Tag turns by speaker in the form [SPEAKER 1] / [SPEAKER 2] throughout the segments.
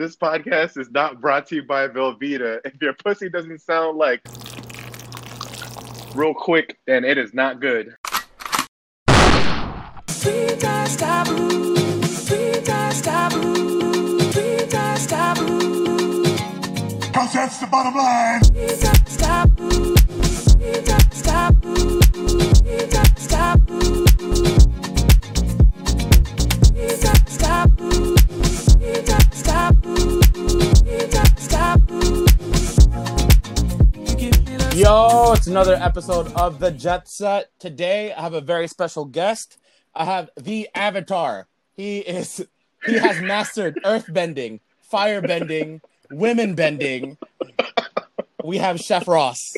[SPEAKER 1] this podcast is not brought to you by Velveeta. If your pussy doesn't sound like real quick, then it is not good.
[SPEAKER 2] Cause that's the bottom line.
[SPEAKER 3] Yo, it's another episode of the Jet Set. Today, I have a very special guest. I have the Avatar. He is he has mastered earth bending, fire bending, women bending. We have Chef Ross.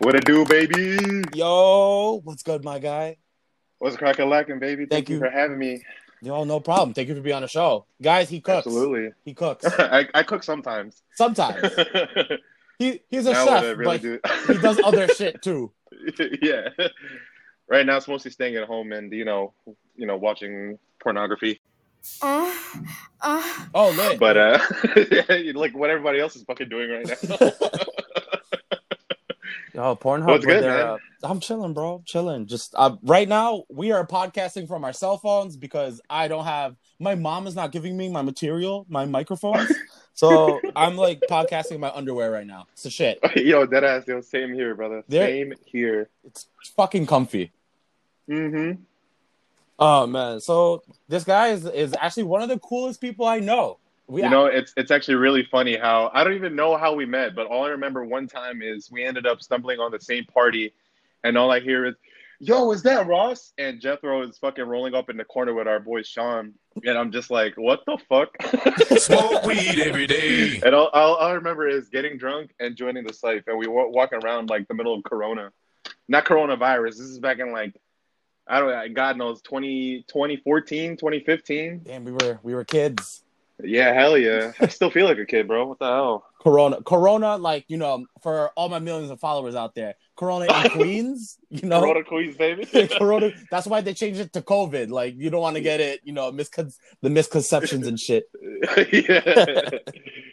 [SPEAKER 1] What it do, baby?
[SPEAKER 3] Yo, what's good, my guy?
[SPEAKER 1] What's cracking lacking, baby? Thank,
[SPEAKER 3] Thank
[SPEAKER 1] you
[SPEAKER 3] you.
[SPEAKER 1] for having me.
[SPEAKER 3] Yo, no problem. Thank you for being on the show, guys. He cooks.
[SPEAKER 1] Absolutely.
[SPEAKER 3] He cooks
[SPEAKER 1] I, I cook sometimes.
[SPEAKER 3] sometimes. He he's a
[SPEAKER 1] Now
[SPEAKER 3] chef,
[SPEAKER 1] really
[SPEAKER 3] but
[SPEAKER 1] do.
[SPEAKER 3] he does other shit too.
[SPEAKER 1] yeah. Right now, it's mostly staying at home and you know, you know, watching pornography.
[SPEAKER 3] Oh, lit.
[SPEAKER 1] But uh, like what everybody else is fucking doing right now.
[SPEAKER 3] Yo, Pornhub.
[SPEAKER 1] What's good, man?
[SPEAKER 3] uh, I'm chilling, bro. Chilling. Just uh, right now, we are podcasting from our cell phones because I don't have. My mom is not giving me my material, my microphones. so I'm like podcasting in my underwear right now. It's a shit.
[SPEAKER 1] yo, dead ass, yo, same here, brother.
[SPEAKER 3] There-
[SPEAKER 1] Same here.
[SPEAKER 3] It's fucking comfy.
[SPEAKER 1] Mm-hmm.
[SPEAKER 3] Oh man. So this guy is is actually one of the coolest people I know. We
[SPEAKER 1] You know, it's it's actually really funny how I don't even know how we met, but all I remember one time is we ended up stumbling on the same party, and all I hear is, "Yo, is that Ross?" And Jethro is fucking rolling up in the corner with our boy Sean, and I'm just like, "What the fuck?"
[SPEAKER 2] Smoke weed every day.
[SPEAKER 1] and all, all, all I remember is getting drunk and joining the site, and we were walking around like the middle of Corona, not coronavirus. This is back in like. I don't know, God knows 20, 2014, 2015.
[SPEAKER 3] damn, we were we were kids.
[SPEAKER 1] Yeah, hell yeah. I still feel like a kid, bro. What the hell?
[SPEAKER 3] Corona, Corona, like you know, for all my millions of followers out there, Corona in Queens, you know,
[SPEAKER 1] Corona Queens, baby.
[SPEAKER 3] Corona. That's why they changed it to COVID. Like you don't want to get it, you know, miscon- the misconceptions and shit.
[SPEAKER 1] yeah.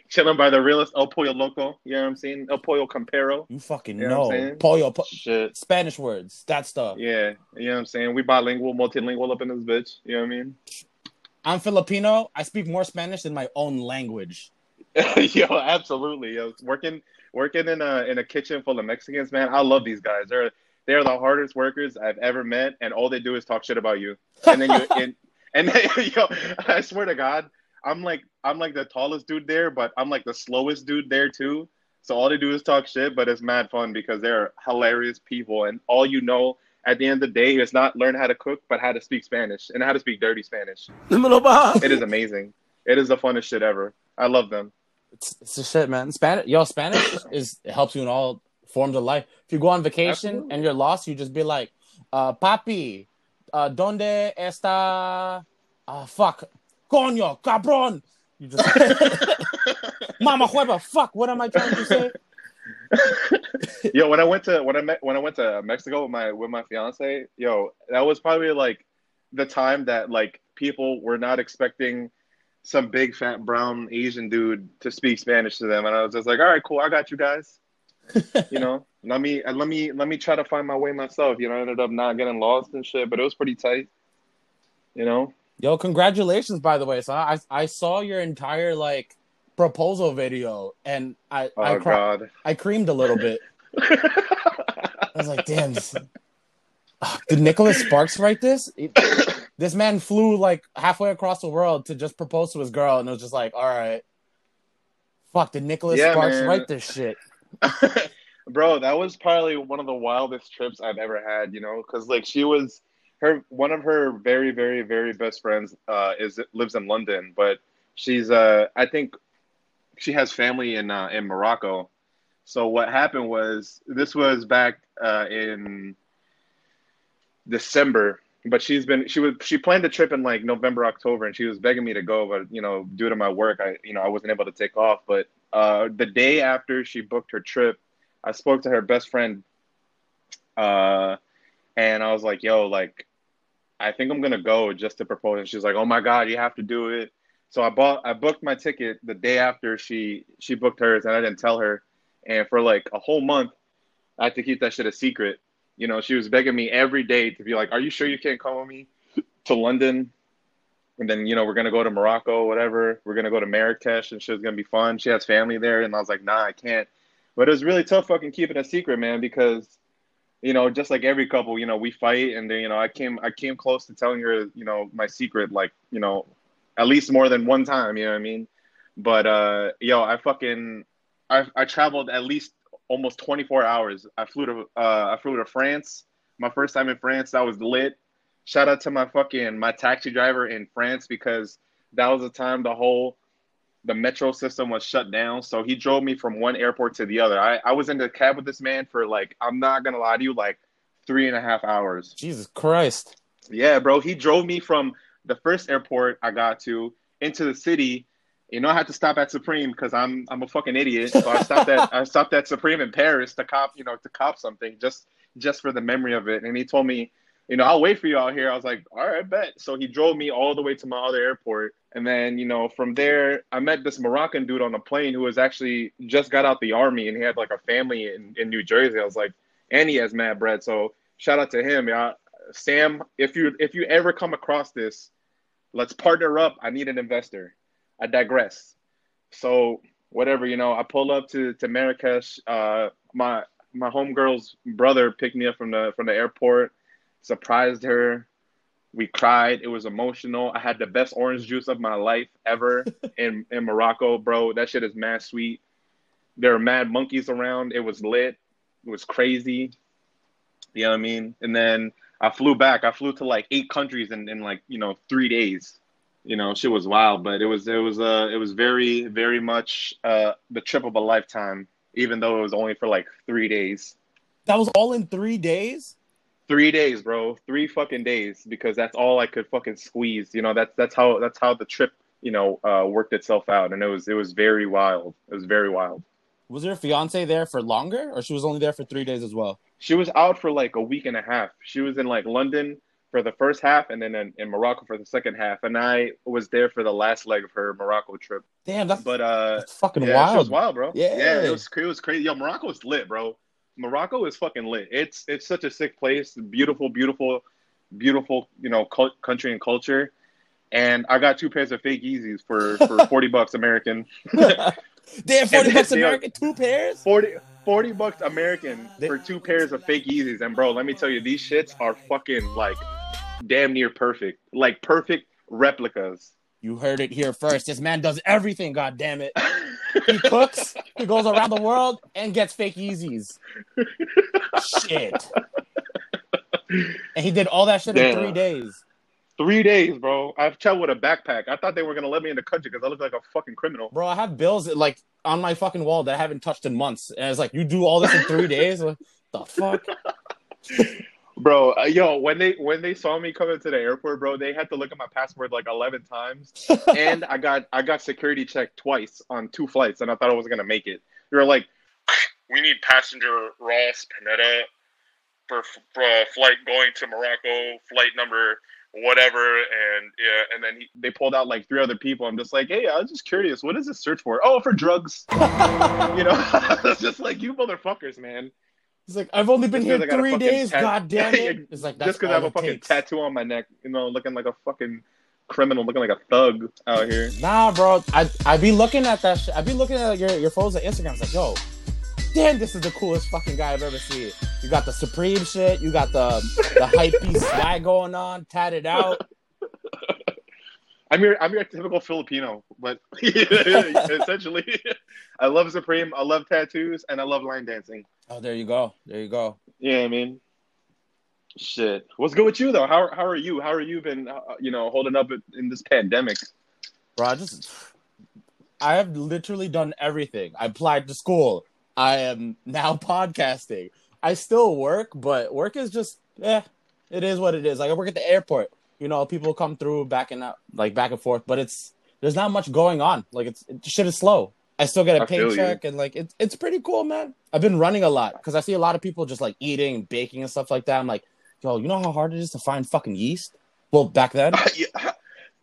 [SPEAKER 1] Chilling by the realest El Pollo Loco. You know what I'm saying? El Pollo Campero.
[SPEAKER 3] You fucking
[SPEAKER 1] You know
[SPEAKER 3] know, pollo, po-
[SPEAKER 1] Shit.
[SPEAKER 3] Spanish words, that stuff.
[SPEAKER 1] Yeah. You know what I'm saying? We bilingual, multilingual up in this bitch. You know what I mean?
[SPEAKER 3] I'm Filipino. I speak more Spanish than my own language.
[SPEAKER 1] Yo, absolutely. Yo, working working in a in a kitchen full of Mexicans, man. I love these guys. They're they're the hardest workers I've ever met, and all they do is talk shit about you. And then you and and yo, I swear to God, I'm like I'm like the tallest dude there, but I'm like the slowest dude there too. So all they do is talk shit, but it's mad fun because they're hilarious people, and all you know at the end of the day is not learn how to cook, but how to speak Spanish and how to speak dirty Spanish. It is amazing. It is the funnest shit ever. I love them.
[SPEAKER 3] It's it's the shit, man. Spanish, yo, Spanish is it helps you in all forms of life. If you go on vacation
[SPEAKER 1] Absolutely.
[SPEAKER 3] and you're lost, you just be like, uh, "Papi, uh, donde está? Uh, fuck, coño, cabrón." You just, mama hueva, fuck. What am I trying to say?
[SPEAKER 1] Yo, when I went to when I met when I went to Mexico with my with my fiance, yo, that was probably like the time that like people were not expecting some big fat brown Asian dude to speak Spanish to them, and I was just like, all right, cool, I got you guys. you know, let me let me let me try to find my way myself. You know, I ended up not getting lost and shit, but it was pretty tight. You know,
[SPEAKER 3] Yo, congratulations, by the way. So I I saw your entire like proposal video, and I
[SPEAKER 1] oh
[SPEAKER 3] I cr-
[SPEAKER 1] god.
[SPEAKER 3] I creamed a little bit. I was like, damn. This... Did Nicholas Sparks write this? It- this man flew like halfway across the world to just propose to his girl, and it was just like, all right. Fuck, did Nicholas
[SPEAKER 1] Yeah,
[SPEAKER 3] Sparks
[SPEAKER 1] man.
[SPEAKER 3] write this shit?
[SPEAKER 1] Bro, that was probably one of the wildest trips I've ever had, you know, because like she was her one of her very, very, very best friends uh is lives in London, but she's uh I think she has family in uh in Morocco. So what happened was this was back uh in December, but she's been she was she planned the trip in like November, October, and she was begging me to go, but you know, due to my work, I you know I wasn't able to take off. But uh, the day after she booked her trip, I spoke to her best friend, uh, and I was like, "Yo, like, I think I'm gonna go just to propose." And she's like, "Oh my god, you have to do it." So I bought I booked my ticket the day after she she booked hers, and I didn't tell her. And for like a whole month, I had to keep that shit a secret. You know, she was begging me every day to be like, "Are you sure you can't come with me to London?" And then you know we're gonna go to Morocco, whatever. We're gonna go to Marrakesh, and shit's gonna be fun. She has family there, and I was like, "Nah, I can't." But it was really tough fucking keeping a secret, man, because you know, just like every couple, you know, we fight, and then you know, I came I came close to telling her, you know, my secret, like you know, at least more than one time. You know what I mean? But uh, yo, I fucking I I traveled at least almost 24 hours. I flew to uh, I flew to France. My first time in France, that was lit. Shout out to my fucking my taxi driver in France because that was the time the whole the metro system was shut down. So he drove me from one airport to the other. I, I was in the cab with this man for like I'm not gonna lie to you, like three and a half hours.
[SPEAKER 3] Jesus Christ.
[SPEAKER 1] Yeah, bro. He drove me from the first airport I got to into the city. You know, I had to stop at Supreme because I'm I'm a fucking idiot. So I stopped at I stopped at Supreme in Paris to cop, you know, to cop something just just for the memory of it. And he told me, you know, I'll wait for you out here. I was like, all right, bet. So he drove me all the way to my other airport. And then, you know, from there, I met this Moroccan dude on the plane who was actually just got out the army and he had like a family in, in New Jersey. I was like, and he has mad bread. So shout out to him. Yeah. Sam, if you if you ever come across this, let's partner up. I need an investor. I digress. So whatever, you know, I pull up to to Marrakesh. Uh, my my homegirl's brother picked me up from the from the airport, surprised her. We cried. It was emotional. I had the best orange juice of my life ever in in Morocco, bro. That shit is mad sweet. There were mad monkeys around. It was lit. It was crazy. You know what I mean? And then I flew back. I flew to like eight countries in, in like, you know, three days. You know, shit was wild, but it was it was uh it was very, very much uh the trip of a lifetime, even though it was only for like three days.
[SPEAKER 3] That was all in three days?
[SPEAKER 1] Three days, bro. Three fucking days because that's all I could fucking squeeze. You know, that's that's how that's how the trip, you know, uh worked itself out. And it was it was very wild. It was very wild.
[SPEAKER 3] Was your fiance there for longer or she was only there for three days as well?
[SPEAKER 1] She was out for like a week and a half. She was in like London for the first half and then in, in Morocco for the second half. And I was there for the last leg of her Morocco trip.
[SPEAKER 3] Damn, that's,
[SPEAKER 1] But uh
[SPEAKER 3] that's fucking
[SPEAKER 1] yeah,
[SPEAKER 3] wild.
[SPEAKER 1] It was wild, bro.
[SPEAKER 3] Yeah.
[SPEAKER 1] yeah, it was it was crazy. Yo, Morocco is lit, bro. Morocco is fucking lit. It's it's such a sick place. Beautiful, beautiful, beautiful. You know, cult, country and culture. And I got two pairs of fake Yeezys for for forty bucks American.
[SPEAKER 3] Damn, 40 bucks American, two pairs?
[SPEAKER 1] 40, 40 bucks American
[SPEAKER 3] They-
[SPEAKER 1] for two pairs of fake Yeezys. And bro, let me tell you, these shits are fucking like damn near perfect. Like perfect replicas.
[SPEAKER 3] You heard it here first. This man does everything, god damn it. He cooks, he goes around the world and gets fake Yeezys. Shit. And he did all that shit in three days.
[SPEAKER 1] Three days, bro. I've traveled with a backpack. I thought they were gonna let me in the country because I look like a fucking criminal.
[SPEAKER 3] Bro, I have bills like on my fucking wall that I haven't touched in months. And it's like, you do all this in three days? What the fuck?
[SPEAKER 1] Bro, uh, yo, when they when they saw me coming to the airport, bro, they had to look at my passport like eleven times, and I got I got security checked twice on two flights, and I thought I was gonna make it. They were like, "We need passenger Ross Panetta for, for a flight going to Morocco, flight number whatever," and yeah, and then he, they pulled out like three other people. I'm just like, "Hey, I was just curious, what is this search for? Oh, for drugs." you know, it's just like you motherfuckers, man.
[SPEAKER 3] He's like, I've only been
[SPEAKER 1] Just
[SPEAKER 3] here
[SPEAKER 1] 'cause I got a
[SPEAKER 3] three days.
[SPEAKER 1] tat-
[SPEAKER 3] God damn it! It's like that's
[SPEAKER 1] just because I have a fucking
[SPEAKER 3] takes.
[SPEAKER 1] tattoo on my neck, you know, looking like a fucking criminal, looking like a thug out here.
[SPEAKER 3] Nah, bro. I I be looking at that. Sh- I be looking at your your photos on Instagram. It's like, yo, damn, this is the coolest fucking guy I've ever seen. You got the Supreme shit. You got the the hype piece swag going on, tatted out.
[SPEAKER 1] I'm your I'm your typical Filipino, but essentially, I love Supreme, I love tattoos, and I love line dancing.
[SPEAKER 3] Oh, there you go. There you go.
[SPEAKER 1] Yeah, I mean, shit. What's good with you though? How how are you? How are you been? Uh, you know, holding up in this pandemic?
[SPEAKER 3] bro. I just, I have literally done everything. I applied to school. I am now podcasting. I still work, but work is just, eh, it is what it is. Like I work at the airport. You know, people come through back and out, like back and forth, but it's there's not much going on. Like it's it, shit is slow. I still get a
[SPEAKER 1] I
[SPEAKER 3] paycheck, and like it's it's pretty cool, man. I've been running a lot because I see a lot of people just like eating and baking and stuff like that. I'm like, yo, you know how hard it is to find fucking yeast? Well, back then,
[SPEAKER 1] yeah.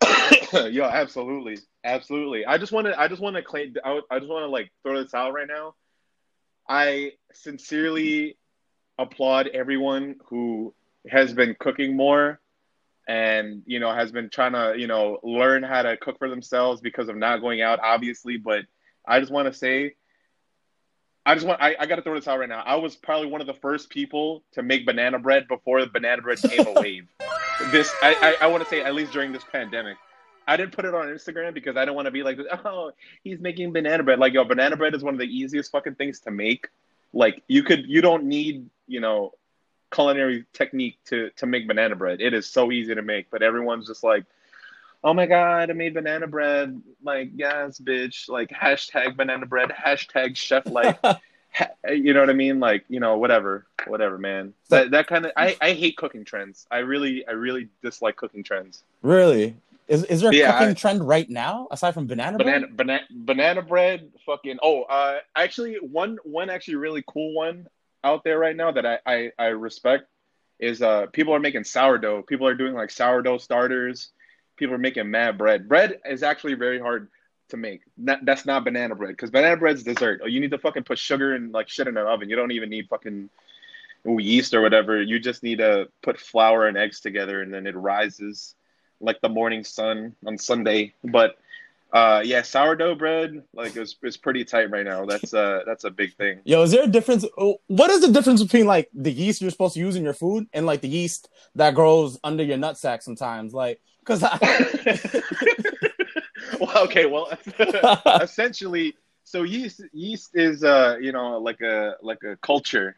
[SPEAKER 1] Yo, absolutely, absolutely. I just want to, I just want to claim, I, I just want to like throw this out right now. I sincerely applaud everyone who has been cooking more and you know has been trying to you know learn how to cook for themselves because of not going out obviously. But i just want to say i just want i, I got to throw this out right now. I was probably one of the first people to make banana bread before the banana bread came a wave. This i i, I want to say at least during this pandemic i didn't put it on instagram because i don't want to be like oh he's making banana bread like yo banana bread is one of the easiest fucking things to make like you could you don't need you know culinary technique to to make banana bread. It is so easy to make, but everyone's just like, "Oh my god, I made banana bread!" Like, yes, bitch. Like hashtag banana bread, hashtag chef life. you know what I mean? Like, you know, whatever, whatever, man. That that kind of I I hate cooking trends. I really I really dislike cooking trends.
[SPEAKER 3] Really? Is is there a
[SPEAKER 1] Yeah,
[SPEAKER 3] cooking
[SPEAKER 1] I-
[SPEAKER 3] trend right now aside from banana,
[SPEAKER 1] Banana
[SPEAKER 3] bread?
[SPEAKER 1] banana banana bread. Fucking oh, uh, actually one one actually really cool one out there right now that I I, I respect is uh people are making sourdough. People are doing like sourdough starters. People are making mad bread. Bread is actually very hard to make. That, that's not banana bread because banana bread's dessert. You need to fucking put sugar and like shit in an oven. You don't even need fucking yeast or whatever. You just need to put flour and eggs together and then it rises like the morning sun on Sunday. But uh yeah, sourdough bread like is is pretty tight right now. That's uh that's a big thing.
[SPEAKER 3] Yo, is there a difference? oh, What is the difference between like the yeast you're supposed to use in your food and like the yeast that grows under your nutsack sometimes? Like, cause I,
[SPEAKER 1] well, okay, well, essentially, so yeast yeast is uh you know like a like a culture,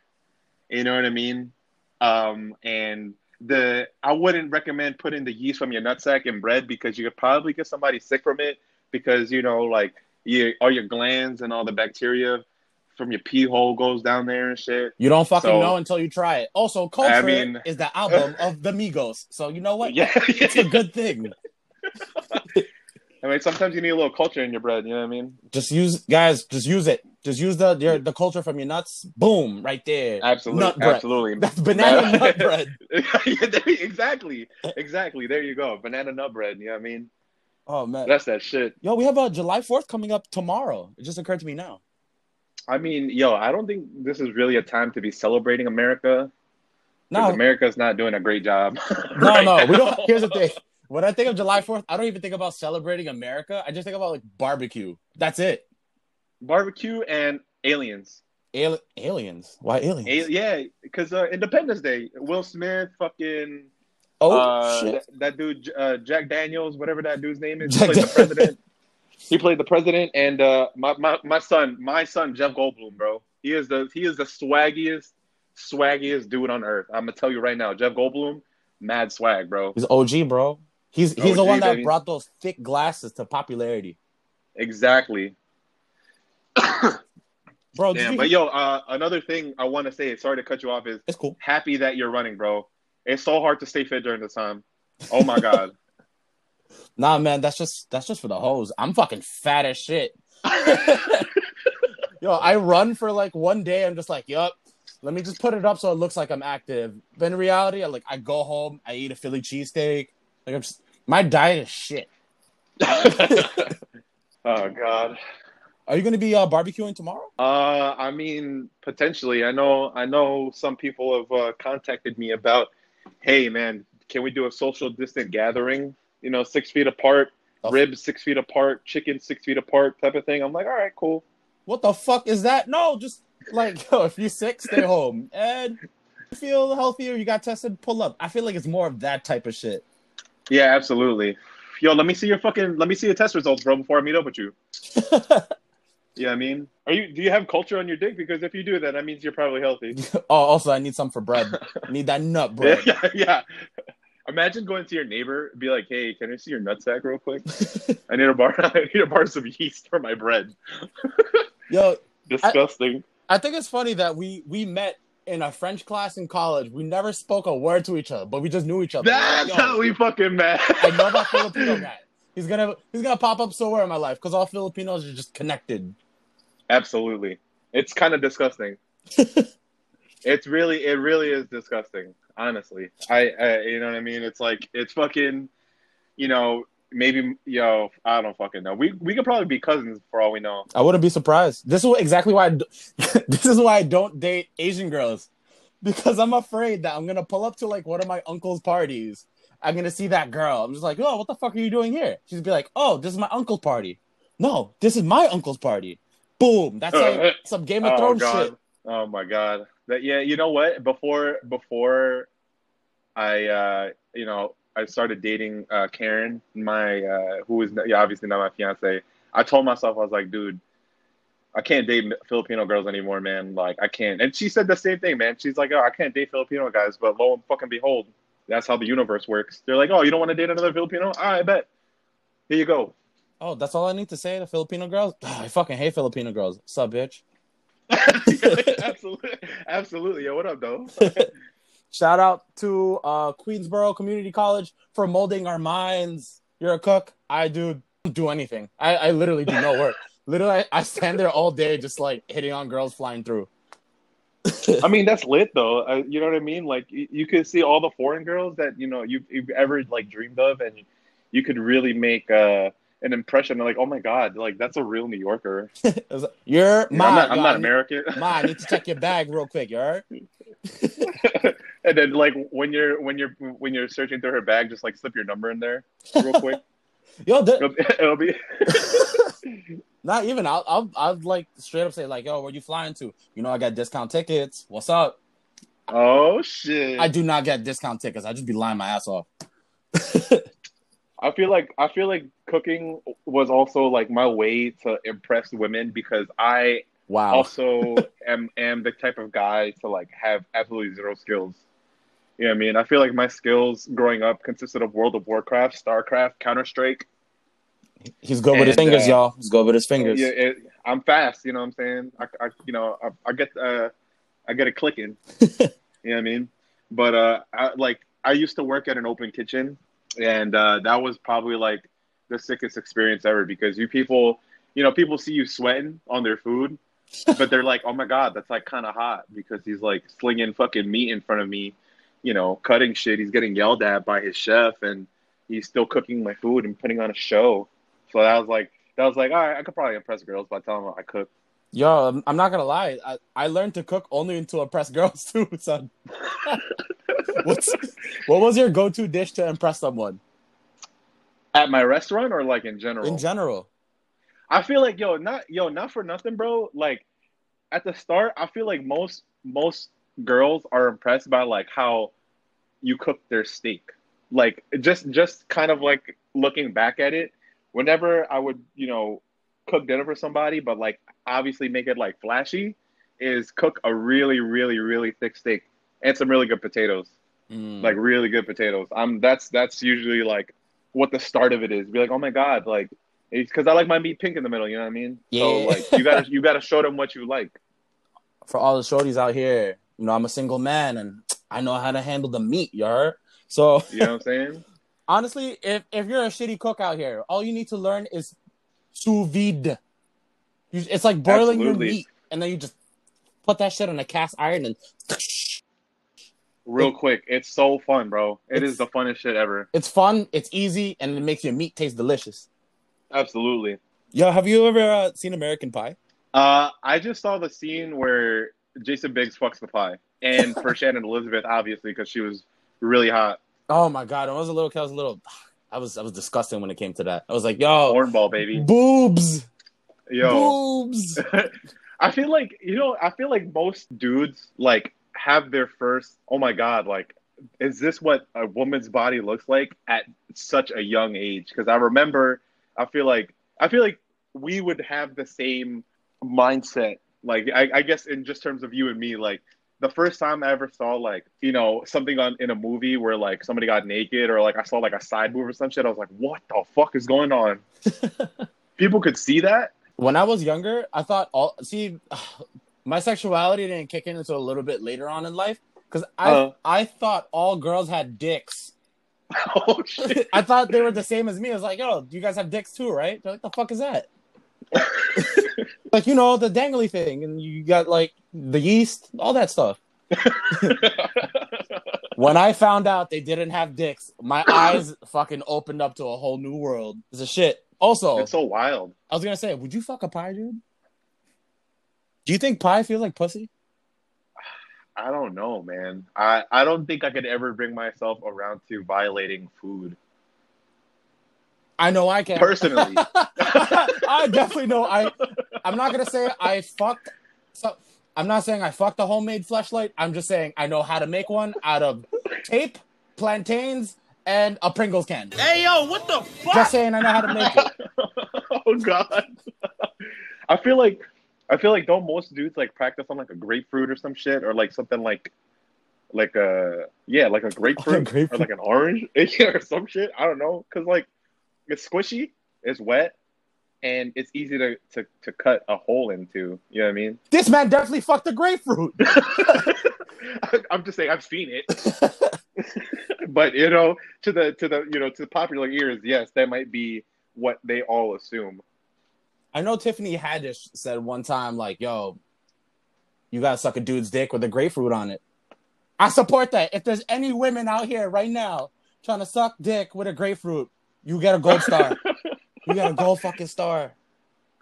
[SPEAKER 1] you know what I mean? Um, and the I wouldn't recommend putting the yeast from your nutsack in bread because you could probably get somebody sick from it because you know like you all your glands and all the bacteria from your pee hole goes down there and shit.
[SPEAKER 3] you don't fucking
[SPEAKER 1] So-
[SPEAKER 3] know until you try it. Also, Culture
[SPEAKER 1] I mean-
[SPEAKER 3] is the album of the Migos, so you know what?
[SPEAKER 1] Yeah,
[SPEAKER 3] It's a good thing.
[SPEAKER 1] I mean sometimes you need a little culture in your bread. You know what I mean?
[SPEAKER 3] Just use, guys. Just use it. Just use the your, the culture from your nuts. Boom, right there.
[SPEAKER 1] Absolutely,
[SPEAKER 3] Nut bread.
[SPEAKER 1] absolutely.
[SPEAKER 3] That's banana nut bread.
[SPEAKER 1] exactly, exactly. There you go, banana nut bread. You know what I mean?
[SPEAKER 3] Oh man,
[SPEAKER 1] That's that shit.
[SPEAKER 3] yo, we have a July Fourth coming up tomorrow. It just occurred to me now.
[SPEAKER 1] I mean, yo, I don't think this is really a time to be celebrating America
[SPEAKER 3] No,
[SPEAKER 1] America's not doing a great job.
[SPEAKER 3] no,
[SPEAKER 1] right
[SPEAKER 3] no. We don't. Here's the thing. When I think of July Fourth, I don't even think about celebrating America. I just think about like barbecue. That's it.
[SPEAKER 1] Barbecue and aliens.
[SPEAKER 3] Ali- aliens. Why aliens?
[SPEAKER 1] A- yeah, because uh, Independence Day, Will Smith, fucking
[SPEAKER 3] oh
[SPEAKER 1] uh,
[SPEAKER 3] shit.
[SPEAKER 1] that, that dude, uh, Jack Daniels, whatever that dude's name is,
[SPEAKER 3] Jack
[SPEAKER 1] played the president. he played the president, and uh, my, my my son, my son Jeff Goldblum, bro. He is the he is the swaggiest, swaggiest dude on earth. I'm gonna tell you right now, Jeff Goldblum, mad swag, bro.
[SPEAKER 3] He's OG, bro. He's he's the one that
[SPEAKER 1] baby.
[SPEAKER 3] brought those thick glasses to popularity,
[SPEAKER 1] Exactly.
[SPEAKER 3] bro.
[SPEAKER 1] Damn,
[SPEAKER 3] you-
[SPEAKER 1] but yo, uh, another thing I want to say, sorry to cut you off, is
[SPEAKER 3] it's cool.
[SPEAKER 1] happy that you're running, bro. It's so hard to stay fit during this time. Oh my god.
[SPEAKER 3] Nah, man, that's just that's just for the hoes. I'm fucking fat as shit. Yo, I run for like one day. I'm just like, yup. Let me just put it up so it looks like I'm active. But in reality, I like I go home, I eat a Philly cheesesteak. Like I'm just my diet is shit.
[SPEAKER 1] oh god.
[SPEAKER 3] Are you gonna be uh, barbecuing tomorrow?
[SPEAKER 1] Uh, I mean, potentially. I know. I know some people have uh, contacted me about, hey, man, can we do a social distant gathering? You know, six feet apart,
[SPEAKER 3] Oh.
[SPEAKER 1] ribs six feet apart, chicken six feet apart, type of thing. I'm like, all right, cool.
[SPEAKER 3] What the fuck is that? No, just like yo, if you're sick, stay home. And you feel healthier, you got tested, pull up. I feel like it's more of that type of shit.
[SPEAKER 1] Yeah, absolutely. Yo, let me see your fucking. Let me see your test results, bro, before I meet up with you. Yeah, I mean, are you? Do you have culture on your dick? Because if you do, then that means you're probably healthy.
[SPEAKER 3] oh, also I need some for bread. I need that nut bread.
[SPEAKER 1] Yeah, yeah. Imagine going to your neighbor, and be like, "Hey, can I see your nutsack real quick? I need a bar. I need a bar of some yeast for my bread."
[SPEAKER 3] Yo,
[SPEAKER 1] Disgusting.
[SPEAKER 3] I think it's funny that we we met in a French class in college. We never spoke a word to each other, but we just knew each other.
[SPEAKER 1] That's
[SPEAKER 3] Yo,
[SPEAKER 1] how we fucking met.
[SPEAKER 3] I know that Filipino guy. He's gonna he's gonna pop up somewhere in my life because all Filipinos are just connected.
[SPEAKER 1] Absolutely, it's kind of disgusting. it's really, it really is disgusting. Honestly, I, I, you know what I mean. It's like it's fucking, you know, maybe yo, I don't fucking know. We we could probably be cousins for all we know.
[SPEAKER 3] I wouldn't be surprised. This is exactly why. I d- this is why I don't date Asian girls, because I'm afraid that I'm gonna pull up to like one of my uncle's parties. I'm gonna see that girl. I'm just like, oh, what the fuck are you doing here? She's be like, oh, this is my uncle's party. No, this is my uncle's party. Boom. That's like some Game of
[SPEAKER 1] Oh
[SPEAKER 3] Thrones
[SPEAKER 1] god.
[SPEAKER 3] shit.
[SPEAKER 1] Oh my god. That yeah, you know what? Before before I uh you know, I started dating uh Karen, my uh who is yeah, obviously not my fiance. I told myself I was like, dude, I can't date Filipino girls anymore, man. Like I can't. And she said the same thing, man. She's like, "Oh, I can't date Filipino guys." But lo and fucking behold, that's how the universe works. They're like, "Oh, you don't want to date another Filipino? All right, I bet. Here you go."
[SPEAKER 3] Oh, that's all I need to say to Filipino girls. I fucking hate Filipino girls. Sup, bitch.
[SPEAKER 1] absolutely, absolutely. Yo, what up, though?
[SPEAKER 3] Shout out to uh, Queensborough Community College for molding our minds. You're a cook. I do do anything. I, I literally do no work. literally, I, I stand there all day just like hitting on girls flying through.
[SPEAKER 1] I mean, that's lit though. Uh, you know what I mean? Like you, you could see all the foreign girls that you know you've, you've ever like dreamed of, and you could really make uh, an impression. Like, oh my god, like that's a real New Yorker.
[SPEAKER 3] It was like, You're
[SPEAKER 1] I'm
[SPEAKER 3] my.
[SPEAKER 1] not, I'm not American.
[SPEAKER 3] Ma, I need to check your bag real quick. You alright?
[SPEAKER 1] and then like when you're when you're when you're searching through her bag, just like slip your number in there real quick.
[SPEAKER 3] Yo, the,
[SPEAKER 1] it'll, it'll be.
[SPEAKER 3] not even. I'll, I'll, I'll like straight up say like, yo, where you flying to? You know, I got discount tickets. What's up?
[SPEAKER 1] oh shit!
[SPEAKER 3] I do not get discount tickets. I just be lying my ass off.
[SPEAKER 1] I feel like I feel like cooking was also like my way to impress women because I
[SPEAKER 3] Wow.
[SPEAKER 1] also am am the type of guy to like have absolutely zero skills. You know what I mean? I feel like my skills growing up consisted of World of Warcraft, StarCraft, Counter Strike.
[SPEAKER 3] He's good with his fingers,
[SPEAKER 1] uh,
[SPEAKER 3] y'all. He's good with his fingers.
[SPEAKER 1] Yeah, it, I'm fast. You know what I'm saying? I, I you know, I, I get uh, I get it clicking. you know what I mean? But uh, I, like I used to work at an open kitchen, and uh, that was probably like the sickest experience ever because you people, you know, people see you sweating on their food, but they're like, oh my god, that's like kind of hot because he's like slinging fucking meat in front of me, you know, cutting shit. He's getting yelled at by his chef, and he's still cooking my food and putting on a show. So that was like, that was like, all right, I could probably impress girls by telling them I cook.
[SPEAKER 3] Yo, I'm, I'm not gonna lie. I, I learned to cook only to impress girls too, son. What's what was your go-to dish to impress someone
[SPEAKER 1] At my restaurant or like in general?
[SPEAKER 3] in general?
[SPEAKER 1] I feel like yo, not yo, not for nothing, bro. Like at the start, I feel like most most girls are impressed by like how you cook their steak. Like just just kind of like looking back at it, whenever I would, you know, cook dinner for somebody, but like obviously make it like flashy, is cook a really, really, really thick steak and some really good potatoes.
[SPEAKER 3] Mm.
[SPEAKER 1] Like really good potatoes. I'm that's that's usually like what the start of it is. Be like, oh my god, like because I like my meat pink in the middle. You know what I mean? So
[SPEAKER 3] Yeah.
[SPEAKER 1] like you gotta you gotta show them what you like.
[SPEAKER 3] for all the shorties out here, you know, I'm a single man and I know how to handle the meat, you heard? So
[SPEAKER 1] You know what I'm saying?
[SPEAKER 3] honestly, if if you're a shitty cook out here, all you need to learn is sous vide. You, it's like boiling
[SPEAKER 1] Absolutely.
[SPEAKER 3] your meat, and then you just put that shit on a cast iron and
[SPEAKER 1] Real quick, it's so fun, bro.
[SPEAKER 3] It's-
[SPEAKER 1] the funnest shit ever.
[SPEAKER 3] it's fun, it's easy, and it makes your meat taste delicious.
[SPEAKER 1] Absolutely.
[SPEAKER 3] Yo, have you ever uh, seen American Pie?
[SPEAKER 1] Uh, I just saw the scene where Jason Biggs fucks the pie, and for Shannon Elizabeth, obviously, because she was really hot.
[SPEAKER 3] Oh my god, I was a little I was a little, I was I was disgusting when it came to that. I was like, yo,
[SPEAKER 1] Hornball, baby.
[SPEAKER 3] boobs,
[SPEAKER 1] Yo.
[SPEAKER 3] boobs.
[SPEAKER 1] I feel like you know. I feel like most dudes like have their first. Oh my god! Like, is this what a woman's body looks like at such a young age? Because I remember, I feel like I feel like we would have the same mindset. Like, I, I guess in just terms of you and me, like the first time I ever saw like you know something on in a movie where like somebody got naked or like I saw like a side boob or some shit. I was like, what the fuck is going on? People could see that.
[SPEAKER 3] when I was younger, I thought all see my sexuality didn't kick in until a little bit later on in life because I
[SPEAKER 1] Uh.
[SPEAKER 3] I thought all girls had dicks.
[SPEAKER 1] oh shit!
[SPEAKER 3] I thought they were the same as me. I was like, oh, you guys have dicks too, right? They're like, the fuck is that? like you know the dangly thing, and you got like the yeast, all that stuff. when I found out they didn't have dicks, my eyes fucking opened up to a whole new world. It's a shit. Also,
[SPEAKER 1] It's so wild.
[SPEAKER 3] I was gonna say, would you fuck a pie, dude? Do you think pie feels like pussy?
[SPEAKER 1] I don't know, man. I, I don't think I could ever bring myself around to violating food.
[SPEAKER 3] I know I can.
[SPEAKER 1] Personally.
[SPEAKER 3] I definitely know. I I'm not gonna say I fucked. So I'm not saying I fucked a homemade flashlight. I'm just saying I know how to make one out of tape, plantains, and a Pringles can.
[SPEAKER 2] Hey yo, what the fuck?
[SPEAKER 3] Just saying I know how to make it.
[SPEAKER 1] oh god. I feel like I feel like don't most dudes like practice on like a grapefruit or some shit or like something like like a yeah like a grapefruit,
[SPEAKER 3] grapefruit.
[SPEAKER 1] or like an orange or some shit. I don't know because like it's squishy, it's wet, and it's easy to, to to cut a hole into. You know what I mean?
[SPEAKER 3] This man definitely fucked a grapefruit.
[SPEAKER 1] I'm just saying I've seen it, but you know to the to the you know to the popular ears, yes, that might be what they all assume.
[SPEAKER 3] I know Tiffany Haddish said one time, like, yo, you gotta suck a dude's dick with a grapefruit on it. I support that. If there's any women out here right now trying to suck dick with a grapefruit, you get a gold star. you get a gold fucking star.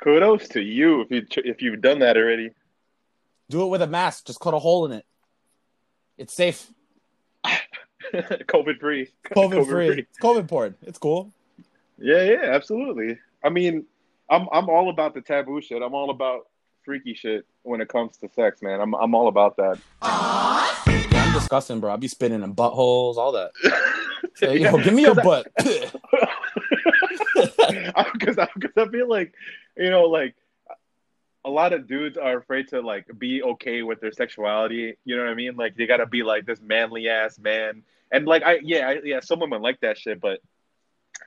[SPEAKER 1] Kudos to you if you if you've done that already.
[SPEAKER 3] Do it with a mask. Just cut a hole in it. It's safe.
[SPEAKER 1] COVID free.
[SPEAKER 3] COVID, free. It's COVID porn. It's cool.
[SPEAKER 1] Yeah, yeah, absolutely. I mean, I'm I'm all about the taboo shit. I'm all about freaky shit when it comes to sex, man. I'm I'm all about that.
[SPEAKER 3] I'm disgusting, bro. I'll be spitting in buttholes, all that. Say,
[SPEAKER 1] Yeah,
[SPEAKER 3] yo, give me your butt.
[SPEAKER 1] I, because I I feel like you know, like a lot of dudes are afraid to like be okay with their sexuality. You know what I mean? Like they gotta be like this manly ass man, and like I yeah I, yeah some women like that shit, but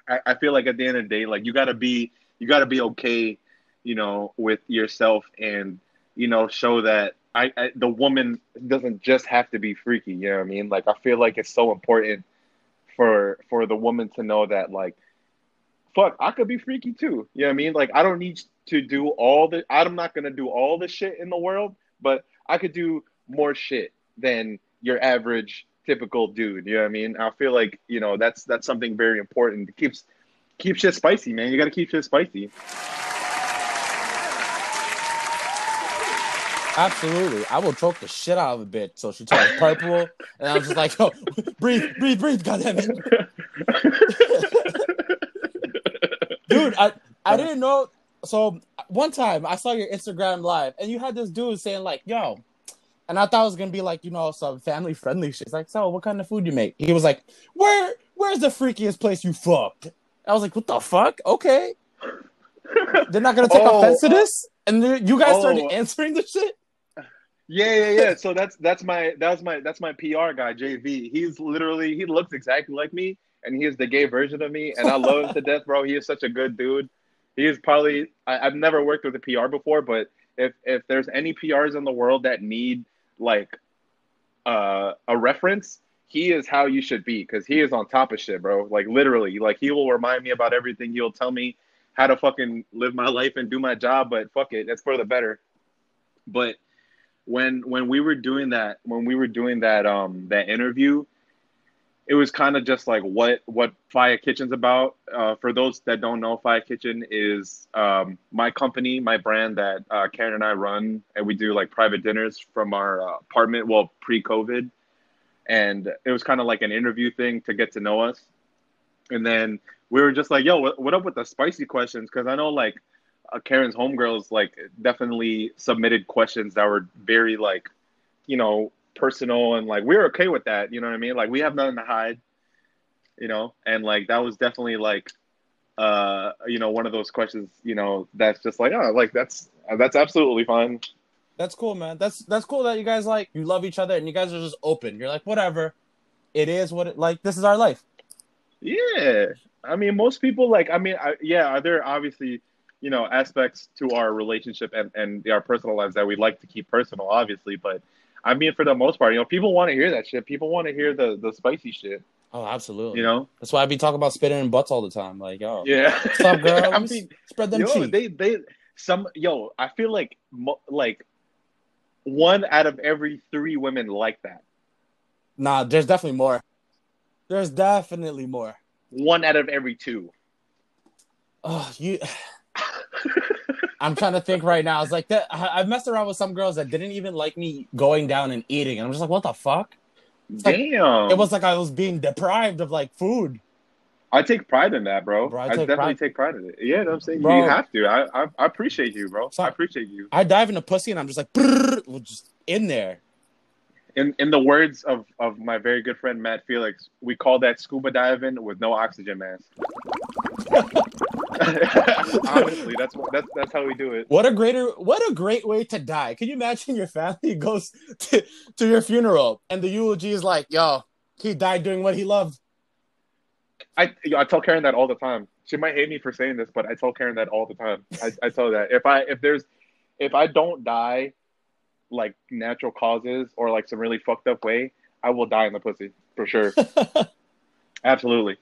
[SPEAKER 1] I, I feel like at the end of the day, like you gotta be you gotta be okay, you know, with yourself and you know show that I, I the woman doesn't just have to be freaky. You know what I mean? Like I feel like it's so important for for the woman to know that like fuck i could be freaky too you know what i mean like i don't need to do all the i'm not gonna do all the shit in the world but i could do more shit than your average typical dude you know what i mean i feel like you know that's that's something very important it keeps keep shit spicy man you gotta keep shit spicy
[SPEAKER 3] Absolutely. I will choke the shit out of a bitch. So she turns purple. And I'm just like, yo, oh, breathe, breathe, breathe, goddammit. Dude, I, I didn't know. So one time I saw your Instagram live and you had this dude saying, like, yo, and I thought it was gonna be like, you know, some family friendly shit. It's like, so what kind of food you make? He was like, Where where's the freakiest place you fucked? I was like, What the fuck? Okay. They're not gonna take
[SPEAKER 1] Oh,
[SPEAKER 3] offense to uh, this? And you guys
[SPEAKER 1] oh.
[SPEAKER 3] started answering the shit?
[SPEAKER 1] Yeah, yeah, yeah. So that's that's my that's my that's my PR guy, JV. He's literally he looks exactly like me, and he is the gay version of me, and I love him to death, bro. He is such a good dude. He is probably I, I've never worked with a PR before, but if if there's any PRs in the world that need like uh, a reference, he is how you should be because he is on top of shit, bro. Like literally, like he will remind me about everything. He'll tell me how to fucking live my life and do my job, but fuck it, it's for the better. But when when we were doing that when we were doing that um that interview it was kind of just like what what fire kitchen's about. Uh, for those that don't know fire kitchen is um, my company my brand that uh, karen and i run and we do like private dinners from our uh, apartment well pre-covid. And it was kind of like an interview thing to get to know us. And then we were just like yo what, what up with the spicy questions? Because i know like uh, Karen's homegirls like definitely submitted questions that were very like, you know, personal and like we are okay with that. You know what I mean? Like we have nothing to hide, you know, and like that was definitely like, uh, you know, one of those questions. You know, that's just like, oh, like that's that's absolutely fine.
[SPEAKER 3] That's cool, man. That's that's cool that you guys like you love each other and you guys are just open. You're like, whatever. It is what it like this is our life.
[SPEAKER 1] Yeah, I mean, most people like. I mean, I, yeah, are there obviously, you know, aspects to our relationship and and our personal lives that we like to keep personal, obviously. But I mean, for the most part, you know, people want to hear that shit. People want to hear the the spicy shit.
[SPEAKER 3] Oh, absolutely.
[SPEAKER 1] You know?
[SPEAKER 3] That's why I be talking about spitting in butts all the time. Like, oh,
[SPEAKER 1] Yeah.
[SPEAKER 3] what's up, girl?
[SPEAKER 1] I mean,
[SPEAKER 3] spread them
[SPEAKER 1] yo, they they some yo. I feel like like one out of every three women like that.
[SPEAKER 3] Nah, there's definitely more. There's definitely more.
[SPEAKER 1] One out of every two.
[SPEAKER 3] Oh, you. I'm trying to think right now. It's like that. I- I've messed around with some girls that didn't even like me going down and eating, and I'm just like, what the fuck? like-
[SPEAKER 1] Damn.
[SPEAKER 3] It was like I was being deprived of like food.
[SPEAKER 1] I take pride in that, bro.
[SPEAKER 3] Bro, I
[SPEAKER 1] I,
[SPEAKER 3] take
[SPEAKER 1] definitely
[SPEAKER 3] pride-
[SPEAKER 1] take pride in it. Yeah, you know what I'm saying
[SPEAKER 3] Bro.
[SPEAKER 1] you have to. I, I I appreciate you, bro.
[SPEAKER 3] So-
[SPEAKER 1] I appreciate you.
[SPEAKER 3] I dive into pussy, and I'm just like, just in there.
[SPEAKER 1] In in the words of of my very good friend Matt Felix, we call that scuba diving with no oxygen mask. Honestly, that's that's that's how we do it.
[SPEAKER 3] What a greater, what a great way to die. Can you imagine your family goes to, to your funeral and the eulogy is like, yo, he died doing what he loved.
[SPEAKER 1] I I tell Karen that all the time. She might hate me for saying this, but I tell Karen that all the time. I, I tell her that if I if there's if I don't die like natural causes or like some really fucked up way, I will die in the pussy for sure. Absolutely.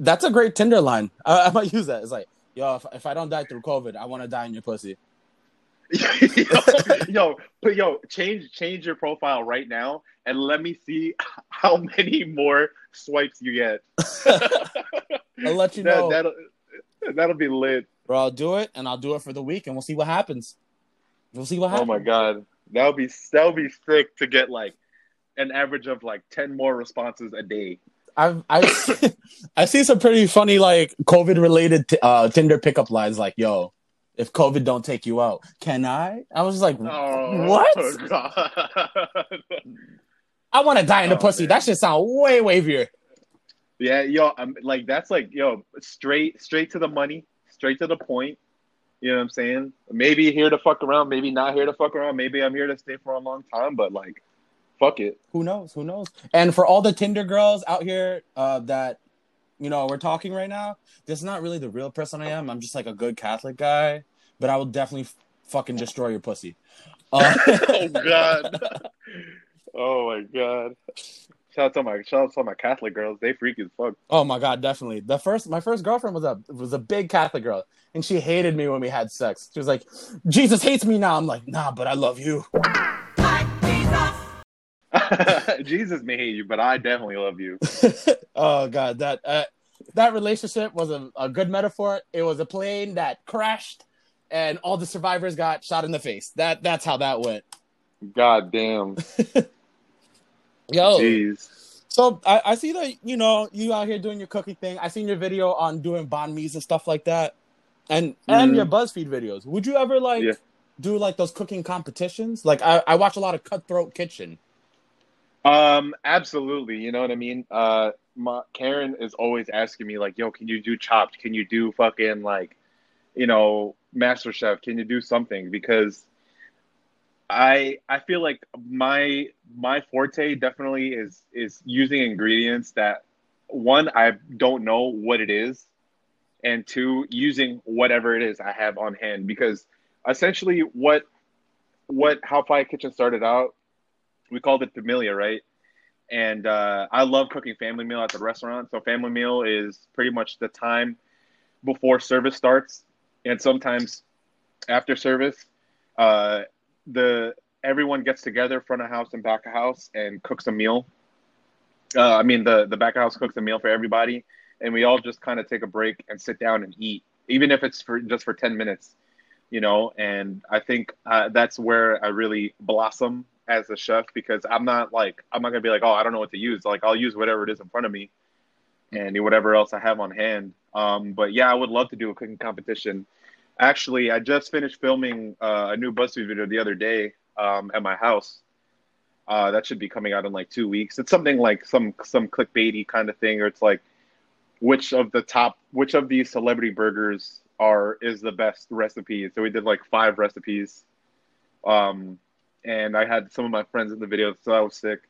[SPEAKER 3] That's a great Tinder line. I, I might use that. It's like, yo, if, if I don't die through COVID, I want to die in your pussy.
[SPEAKER 1] yo, but yo, change change your profile right now and let me see how many more swipes you get.
[SPEAKER 3] I'll let you
[SPEAKER 1] That,
[SPEAKER 3] know.
[SPEAKER 1] that'll that'll be lit.
[SPEAKER 3] Bro, I'll do it and I'll do it for the week and we'll see what happens. We'll see what happens.
[SPEAKER 1] Oh my god, that would be that would be sick to get like an average of like ten more responses a day.
[SPEAKER 3] I've I've I've seen some pretty funny like COVID related t- uh, Tinder pickup lines like, "Yo, if COVID don't take you out, can I?" I was just like,
[SPEAKER 1] Oh
[SPEAKER 3] "What?
[SPEAKER 1] God.
[SPEAKER 3] I want to die in the
[SPEAKER 1] Oh,
[SPEAKER 3] pussy."
[SPEAKER 1] man.
[SPEAKER 3] That should sound way wavier.
[SPEAKER 1] yeah, yo, I'm like that's like yo straight straight to the money, straight to the point. You know what I'm saying? Maybe here to fuck around, maybe not here to fuck around. Maybe I'm here to stay for a long time, but like, fuck it.
[SPEAKER 3] Who knows? Who knows? And for all the Tinder girls out here uh, that you know we're talking right now, this is not really the real person I am. I'm just like a good Catholic guy, but I will definitely f- fucking destroy your pussy. Uh,
[SPEAKER 1] oh god. oh my god. Shout out to my shout out to my Catholic girls. They freaky as fuck.
[SPEAKER 3] Oh my god, definitely. The first my first girlfriend was a was a big Catholic girl, and she hated me when we had sex. She was like, "Jesus hates me now." I'm like, "Nah, but I love you."
[SPEAKER 1] Jesus may hate you, but I definitely love you.
[SPEAKER 3] oh god, that uh, that relationship was a, a good metaphor. It was a plane that crashed, and all the survivors got shot in the face. That that's how that went.
[SPEAKER 1] God damn.
[SPEAKER 3] Yo,
[SPEAKER 1] Jeez.
[SPEAKER 3] so I, I see that you know you out here doing your cooking thing. I seen your video on doing banh mi's and stuff like that, and and your BuzzFeed videos. Would you ever like
[SPEAKER 1] Yeah.
[SPEAKER 3] do like those cooking competitions? Like I, I watch a lot of Cutthroat Kitchen.
[SPEAKER 1] Um, absolutely. You know what I mean? Uh, my Karen is always asking me like, "Yo, can you do Chopped? Can you do fucking like, you know, Master Chef? Can you do something?" Because I I feel like my my forte definitely is is using ingredients that one I don't know what it is, and two using whatever it is I have on hand. Because essentially, what what How Fire Kitchen started out we called it familia, right? And uh, I love cooking family meal at the restaurant. So family meal is pretty much the time before service starts, and sometimes after service. Uh, the everyone gets together, front of house and back of house, and cooks a meal. Uh, I mean, the the back of house cooks a meal for everybody, and we all just kind of take a break and sit down and eat, even if it's for just for ten minutes, you know. And I think uh, that's where I really blossom as a chef because I'm not like I'm not gonna be like, oh, I don't know what to use. Like I'll use whatever it is in front of me, and whatever else I have on hand. Um, but yeah, I would love to do a cooking competition. Actually, I just finished filming uh, a new BuzzFeed video the other day um, at my house. Uh, that should be coming out in like two weeks. It's something like some some clickbaity kind of thing, or it's like which of the top, which of these celebrity burgers are is the best recipe. So we did like five recipes, um, and I had some of my friends in the video, so I was sick.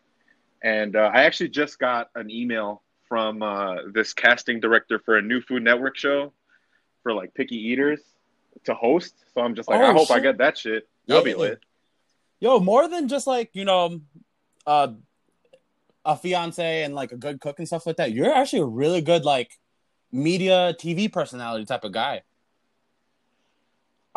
[SPEAKER 1] And uh, I actually just got an email from uh, this casting director for a new Food Network show for like picky eaters to host. So I'm just like,
[SPEAKER 3] Oh,
[SPEAKER 1] I hope I get that shit. That'll be
[SPEAKER 3] Yeah.
[SPEAKER 1] lit.
[SPEAKER 3] Yo, more than just like you know, uh, a fiance and like a good cook and stuff like that. You're actually a really good like media TV personality type of guy.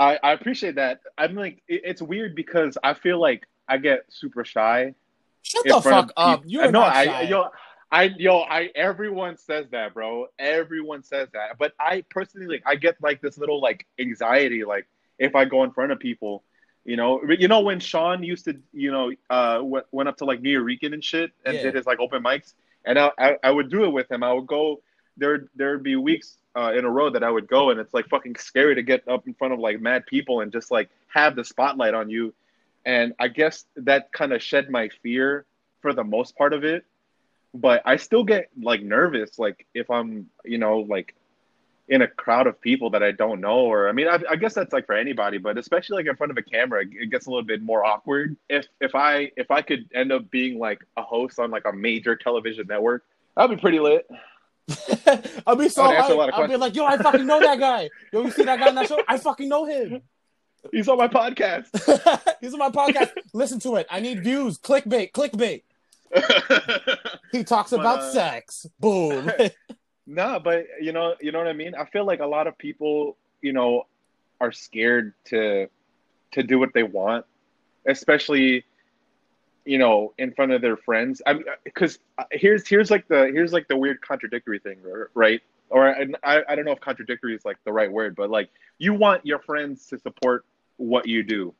[SPEAKER 1] I, I appreciate that. I'm like, it, it's weird because I feel like I get super shy
[SPEAKER 3] Shut the fuck up. You're
[SPEAKER 1] no,
[SPEAKER 3] not
[SPEAKER 1] I
[SPEAKER 3] shy.
[SPEAKER 1] yo, I yo, I everyone says that, bro. Everyone says that, but I personally like I get like this little like anxiety, like if I go in front of people, you know, you know when Sean used to, you know, uh, w- went up to like Nuyorican and shit and
[SPEAKER 3] Yeah.
[SPEAKER 1] did his like open mics, and I, I I would do it with him. I would go there. There'd be weeks uh, in a row that I would go, and it's like fucking scary to get up in front of like mad people and just like have the spotlight on you. And I guess that kind of shed my fear for the most part of it. But I still get like nervous, like if I'm, you know, like in a crowd of people that I don't know, or I mean, I, I guess that's like for anybody, but especially like in front of a camera, it gets a little bit more awkward. If if I if I could end up being like a host on like a major television network, that'd be pretty lit.
[SPEAKER 3] I'll be so
[SPEAKER 1] I would answer a
[SPEAKER 3] hyped.
[SPEAKER 1] lot of
[SPEAKER 3] I'll be like, yo, I fucking know that guy. Yo, you see that guy on that show? I fucking know him.
[SPEAKER 1] He's on my podcast.
[SPEAKER 3] He's on my podcast. Listen to it. I need views. Clickbait. Clickbait. He talks
[SPEAKER 1] But,
[SPEAKER 3] about
[SPEAKER 1] uh,
[SPEAKER 3] sex. Boom.
[SPEAKER 1] No, but you know, you know what I mean. I feel like a lot of people, you know, are scared to to do what they want, especially, you know, in front of their friends. I mean, because uh, here's here's like the here's like the weird contradictory thing, right? Or I I don't know if contradictory is like the right word, but like you want your friends to support what you do,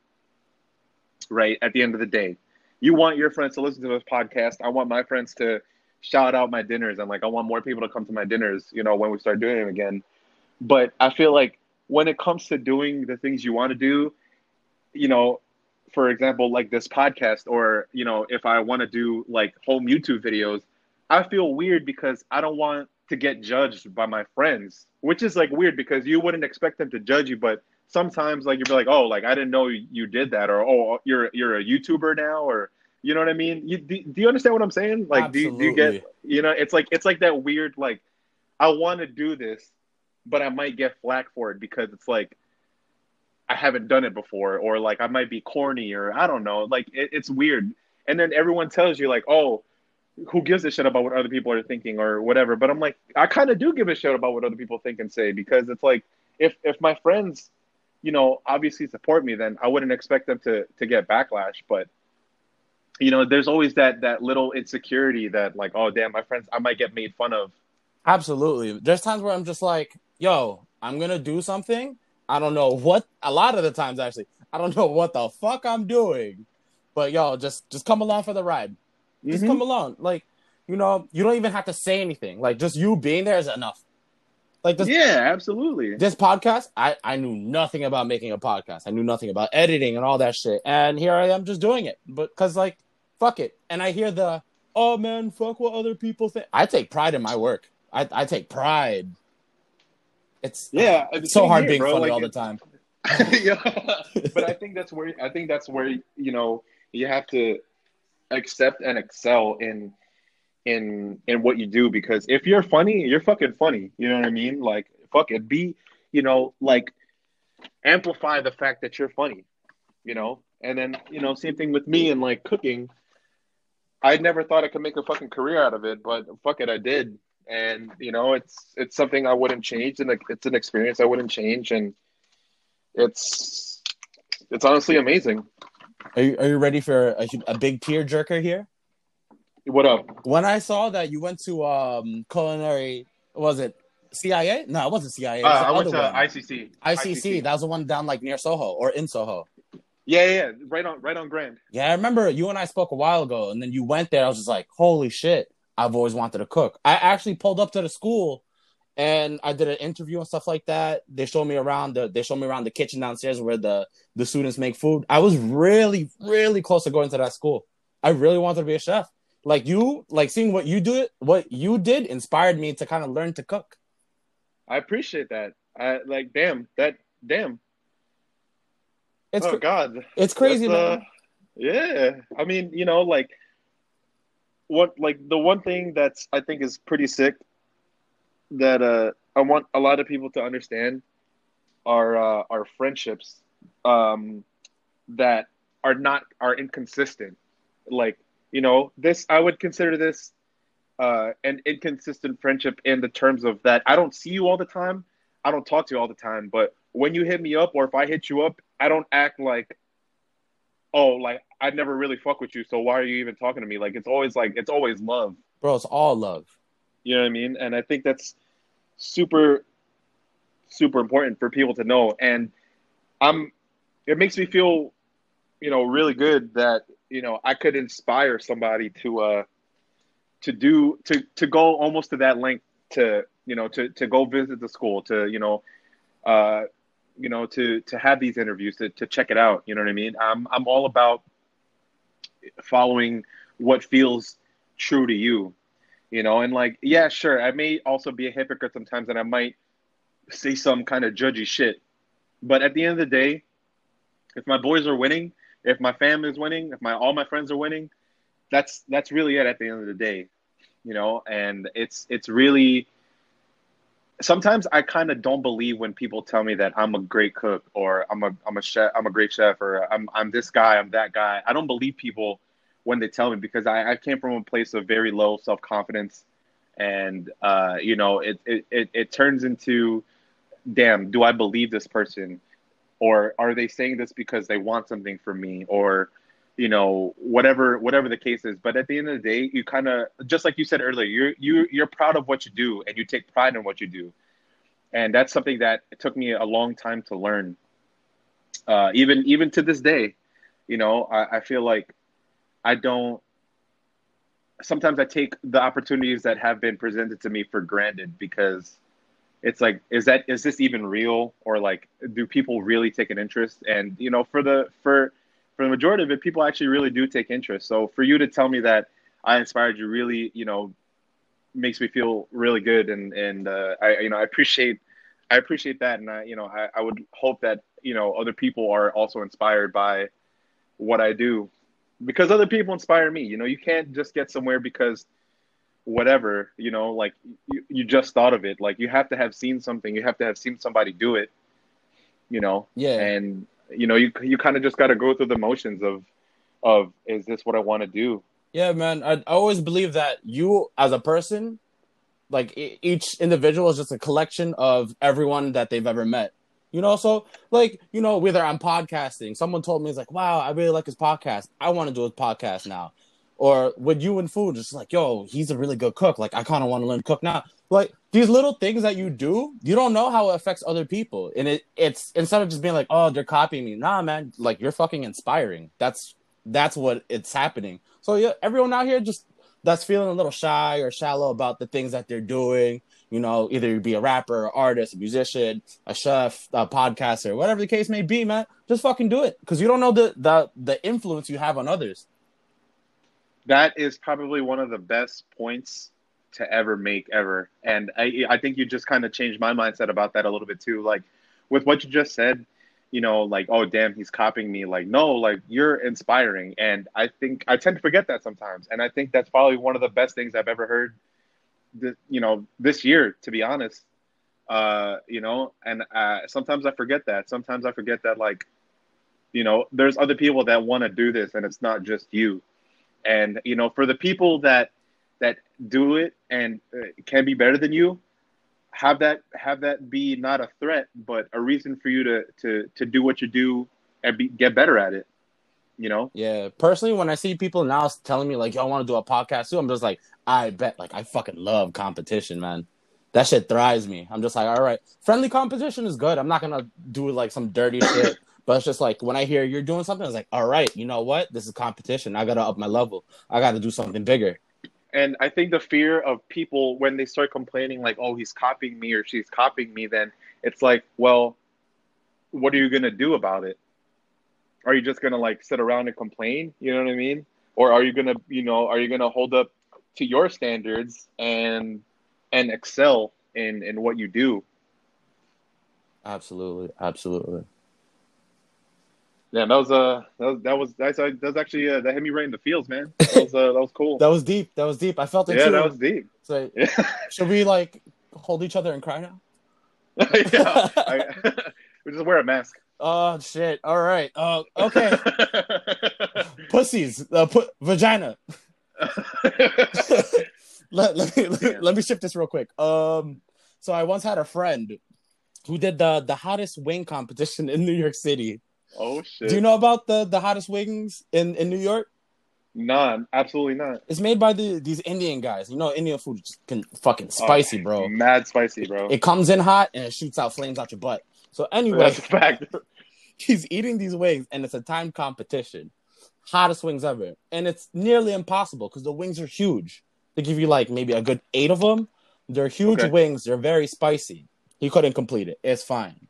[SPEAKER 1] right? At the end of the day, you want your friends to listen to this podcast. I want my friends to shout out my dinners and like I want more people to come to my dinners, you know, when we start doing them again. But I feel like when it comes to doing the things you want to do, you know, for example, like this podcast, or you know, if I want to do like home YouTube videos, I feel weird because I don't want to get judged by my friends, which is like weird because you wouldn't expect them to judge you, but sometimes like you'd be like, oh, like I didn't know you did that, or oh, you're you're a YouTuber now, or you know what I mean? You, do, do you understand what I'm saying? Like, do you, do you get you know? It's like it's like that weird like I want to do this, but I might get flack for it because it's like I haven't done it before, or like I might be corny, or I don't know. Like it, it's weird. And then everyone tells you like, oh, who gives a shit about what other people are thinking or whatever. But I'm like, I kind of do give a shit about what other people think and say because it's like if if my friends, you know, obviously support me, then I wouldn't expect them to to get backlash. But you know, there's always that that little insecurity that like, oh damn, my friends, I might get made fun of.
[SPEAKER 3] Absolutely. There's times where I'm just like, yo, I'm gonna do something. I don't know what. A lot of the times, actually, I don't know what the fuck I'm doing. But y'all just just come along for the ride. Just
[SPEAKER 1] Mhm.
[SPEAKER 3] come along. Like, you know, you don't even have to say anything. Like, just you being there is enough. Like this
[SPEAKER 1] Yeah, absolutely.
[SPEAKER 3] this podcast, I I knew nothing about making a podcast. I knew nothing about editing and all that shit. And here I am just doing it. But cuz like fuck it. And I hear the oh man, fuck what other people think. I take pride in my work. I I take pride. It's
[SPEAKER 1] Yeah,
[SPEAKER 3] it's so hard
[SPEAKER 1] here,
[SPEAKER 3] being
[SPEAKER 1] bro.
[SPEAKER 3] funny
[SPEAKER 1] Like,
[SPEAKER 3] all the time.
[SPEAKER 1] yeah, but I think that's where I think that's where you know you have to accept and excel in in in what you do because if you're funny, you're fucking funny. You know what I mean? Like fuck it, be you know like amplify the fact that you're funny. You know, and then you know same thing with me and like cooking. I never thought I could make a fucking career out of it, but fuck it, I did. And you know, it's it's something I wouldn't change, and it's an experience I wouldn't change, and it's it's honestly amazing.
[SPEAKER 3] Are you, are you ready for a, a big tear jerker here?
[SPEAKER 1] What up?
[SPEAKER 3] When I saw that you went to um culinary was it CIA? No, it wasn't CIA. It
[SPEAKER 1] Uh, I went to
[SPEAKER 3] one.
[SPEAKER 1] ICC.
[SPEAKER 3] ICC. That was the one down like near Soho or in Soho.
[SPEAKER 1] Yeah, yeah, yeah, right on, right on Grand.
[SPEAKER 3] Yeah, I remember you and I spoke a while ago, and then you went there. I was just like, "Holy shit! I've always wanted to cook." I actually pulled up to the school, and I did an interview and stuff like that. They showed me around the they showed me around the kitchen downstairs where the the students make food. I was really really close to going to that school. I really wanted to be a chef. Like you, like seeing what you do, what you did inspired me to kind of learn to cook.
[SPEAKER 1] I appreciate that. I like, damn, that, damn.
[SPEAKER 3] It's
[SPEAKER 1] oh
[SPEAKER 3] cra-
[SPEAKER 1] God,
[SPEAKER 3] it's crazy,
[SPEAKER 1] uh,
[SPEAKER 3] man.
[SPEAKER 1] yeah, I mean, you know, like what, like the one thing that's I think is pretty sick that uh I want a lot of people to understand are uh, are friendships um that are not are inconsistent. Like you know, this I would consider this uh an inconsistent friendship in the terms of that I don't see you all the time, I don't talk to you all the time, but when you hit me up or if I hit you up, I don't act like oh, like I never really fuck with you, so why are you even talking to me? Like it's always like it's always love.
[SPEAKER 3] Bro, it's all love.
[SPEAKER 1] You know what I mean? And I think that's super, super important for people to know. And I'm, it makes me feel, you know, really good that you know I could inspire somebody to, uh, to do to to go almost to that length to you know to to go visit the school to you know, uh, you know to to have these interviews to to check it out. You know what I mean? I'm I'm all about following what feels true to you you know and like yeah sure i may also be a hypocrite sometimes and i might say some kind of judgy shit but at the end of the day if my boys are winning if my family is winning if my all my friends are winning that's that's really it at the end of the day you know and it's it's really sometimes i kind of don't believe when people tell me that i'm a great cook or i'm a i'm a chef i'm a great chef or i'm i'm this guy i'm that guy. I don't believe people when they tell me because I, I came from a place of very low self confidence, and uh, you know it, it it it turns into, damn, do I believe this person, or are they saying this because they want something from me, or you know whatever whatever the case is. But at the end of the day, you kind of just like you said earlier, you're you you're proud of what you do and you take pride in what you do, and that's something that took me a long time to learn. Uh, even even to this day, you know, I, I feel like I don't. Sometimes I take the opportunities that have been presented to me for granted because it's like, is that is this even real, or like, do people really take an interest? And you know, for the for for the majority of it, people actually really do take interest. So for you to tell me that I inspired you, really, you know, makes me feel really good, and and uh, I you know I appreciate I appreciate that, and I you know I, I would hope that you know other people are also inspired by what I do because other people inspire me. You know, you can't just get somewhere because whatever, you know, like you, you just thought of it. Like you have to have seen something, you have to have seen somebody do it, you know?
[SPEAKER 3] Yeah.
[SPEAKER 1] And you know, you you kind of just got to go through the motions of of is this what I want to do?
[SPEAKER 3] Yeah, man. I, I always believe that you as a person, like each individual is just a collection of everyone that they've ever met. You know, so like, you know, whether I'm podcasting, someone told me it's like, wow, I really like his podcast. I want to do his podcast now. Or with you and food, just like, yo, he's a really good cook. Like, I kind of want to learn cook now. Like these little things that you do, you don't know how it affects other people. And it it's instead of just being like, oh, they're copying me. Nah, man, like you're fucking inspiring. That's that's what it's happening. So yeah, everyone out here just that's feeling a little shy or shallow about the things that they're doing you know, either you be a rapper, artist, a musician, a chef, a podcaster, whatever the case may be, man, just fucking do it because you don't know the the the influence you have on others.
[SPEAKER 1] That is probably one of the best points to ever make ever, and I I think you just kind of changed my mindset about that a little bit too. Like with what you just said, you know, like oh damn, he's copying me. Like no, like you're inspiring, and I think I tend to forget that sometimes, and I think that's probably one of the best things I've ever heard you know, this year, to be honest. Uh, you know, and uh, sometimes I forget that. Sometimes I forget that, like, you know, there's other people that want to do this, and it's not just you. And you know, for the people that that do it and uh, can be better than you, have that have that be not a threat, but a reason for you to to to do what you do and be, get better at it you know?
[SPEAKER 3] Yeah. Personally, when I see people now telling me like, "Yo, I want to do a podcast too," I'm just like, I bet. Like, I fucking love competition, man. That shit thrives me. I'm just like, all right, friendly competition is good. I'm not gonna do like some dirty shit. But it's just like when I hear you're doing something, it's like, all right, you know what? This is competition. I gotta up my level. I gotta do something bigger.
[SPEAKER 1] And I think the fear of people when they start complaining, like, oh, he's copying me or she's copying me, then it's like, well, what are you gonna do about it? are you just gonna like sit around and complain? You know what I mean? Or are you gonna, you know, are you gonna hold up to your standards and and excel in in what you do?
[SPEAKER 3] Absolutely, absolutely.
[SPEAKER 1] Yeah, that was uh that was that was that's that was actually uh, that hit me right in the feels, man. That was uh, that was cool.
[SPEAKER 3] that was deep. That was deep. I felt it too.
[SPEAKER 1] yeah,
[SPEAKER 3] too.
[SPEAKER 1] that was deep.
[SPEAKER 3] So
[SPEAKER 1] Yeah,
[SPEAKER 3] should we like hold each other and cry now?
[SPEAKER 1] yeah. I, we just wear a mask.
[SPEAKER 3] Oh shit! All right. Uh, okay. Pussies. Uh, put vagina. let, let, me, let, let me shift this real quick. Um, so I once had a friend who did the the hottest wing competition in New York City.
[SPEAKER 1] Oh shit.
[SPEAKER 3] Do you know about the the hottest wings in in New York?
[SPEAKER 1] None. Absolutely not.
[SPEAKER 3] It's made by the these Indian guys. You know, Indian food is can fucking
[SPEAKER 1] Oh,
[SPEAKER 3] spicy, bro.
[SPEAKER 1] Mad spicy, bro.
[SPEAKER 3] It comes in hot and it shoots out flames out your butt. So anyway,
[SPEAKER 1] That's a fact.
[SPEAKER 3] he's eating these wings and it's a time competition. Hottest wings ever. And it's nearly impossible because the wings are huge. They give you like maybe a good eight of them. They're huge
[SPEAKER 1] Okay.
[SPEAKER 3] wings. They're very spicy. He couldn't complete it. It's fine.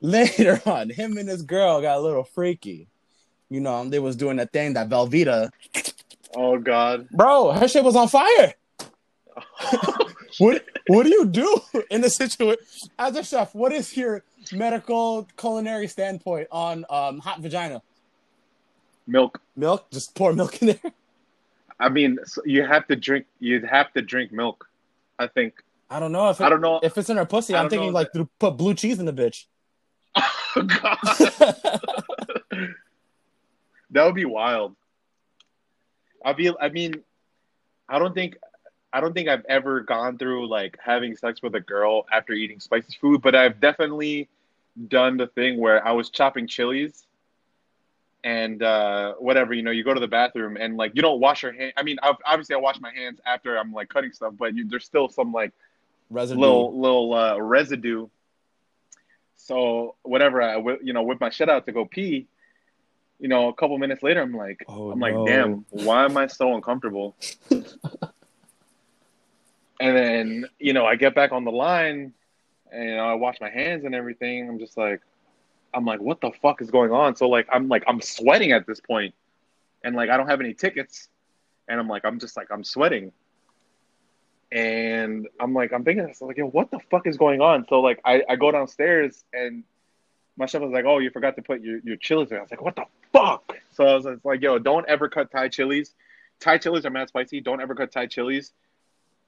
[SPEAKER 3] Later on, him and his girl got a little freaky. You know, they was doing that thing that Velveeta.
[SPEAKER 1] Oh god.
[SPEAKER 3] Bro, her shit was on fire. What what do you do in the situation as a chef? What is your medical culinary standpoint on um, hot vagina?
[SPEAKER 1] Milk.
[SPEAKER 3] Milk, just pour milk in there.
[SPEAKER 1] I mean, so you have to drink. You'd have to drink milk. I think.
[SPEAKER 3] I don't know if it,
[SPEAKER 1] I don't know.
[SPEAKER 3] if it's in her pussy. I'm thinking
[SPEAKER 1] know
[SPEAKER 3] like to put blue cheese in the bitch.
[SPEAKER 1] Oh god. that would be wild. I'll be. I mean, I don't think. I don't think I've ever gone through like having sex with a girl after eating spicy food, but I've definitely done the thing where I was chopping chilies and uh, whatever, you know, you go to the bathroom and like you don't wash your hand. I mean, ob- obviously I wash my hands after I'm like cutting stuff, but you, there's still some like
[SPEAKER 3] Residue.
[SPEAKER 1] little little uh, residue. So whatever, I you know whip my shit out to go pee. You know, a couple minutes later, I'm like,
[SPEAKER 3] Oh,
[SPEAKER 1] I'm like, damn, why am I so uncomfortable? and then you know, I get back on the line, and you know, I wash my hands and everything. I'm just like, I'm like, what the fuck is going on? So like, I'm like, I'm sweating at this point, and like, I don't have any tickets, and I'm like, I'm just like, I'm sweating and I'm like, I'm thinking, so like, yo, what the fuck is going on? So like, I, I go downstairs and my chef was like, oh, you forgot to put your, your chilies there. I was like, what the fuck? So I was like, yo, don't ever cut Thai chilies. Thai chilies are mad spicy. Don't ever cut Thai chilies,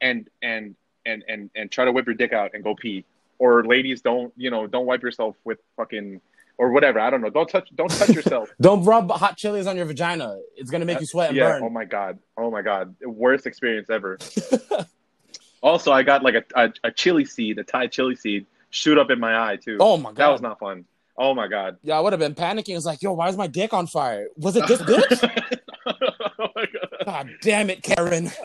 [SPEAKER 1] and and and and and try to whip your dick out and go pee. Or ladies, don't you know, don't wipe yourself with fucking or whatever. I don't know. Don't touch don't touch yourself.
[SPEAKER 3] Don't rub hot chilies on your vagina. It's gonna make you sweat and
[SPEAKER 1] yeah.
[SPEAKER 3] burn.
[SPEAKER 1] Oh my god. Oh my god. Worst experience ever. also, I got like a, a a chili seed, a Thai chili seed, shoot up in my eye too.
[SPEAKER 3] Oh my god.
[SPEAKER 1] that was not fun. Oh my god.
[SPEAKER 3] Yeah, I would have been panicking. It's like, yo, why is my dick on fire? Was it this bitch?
[SPEAKER 1] oh my god.
[SPEAKER 3] God damn it, Karen.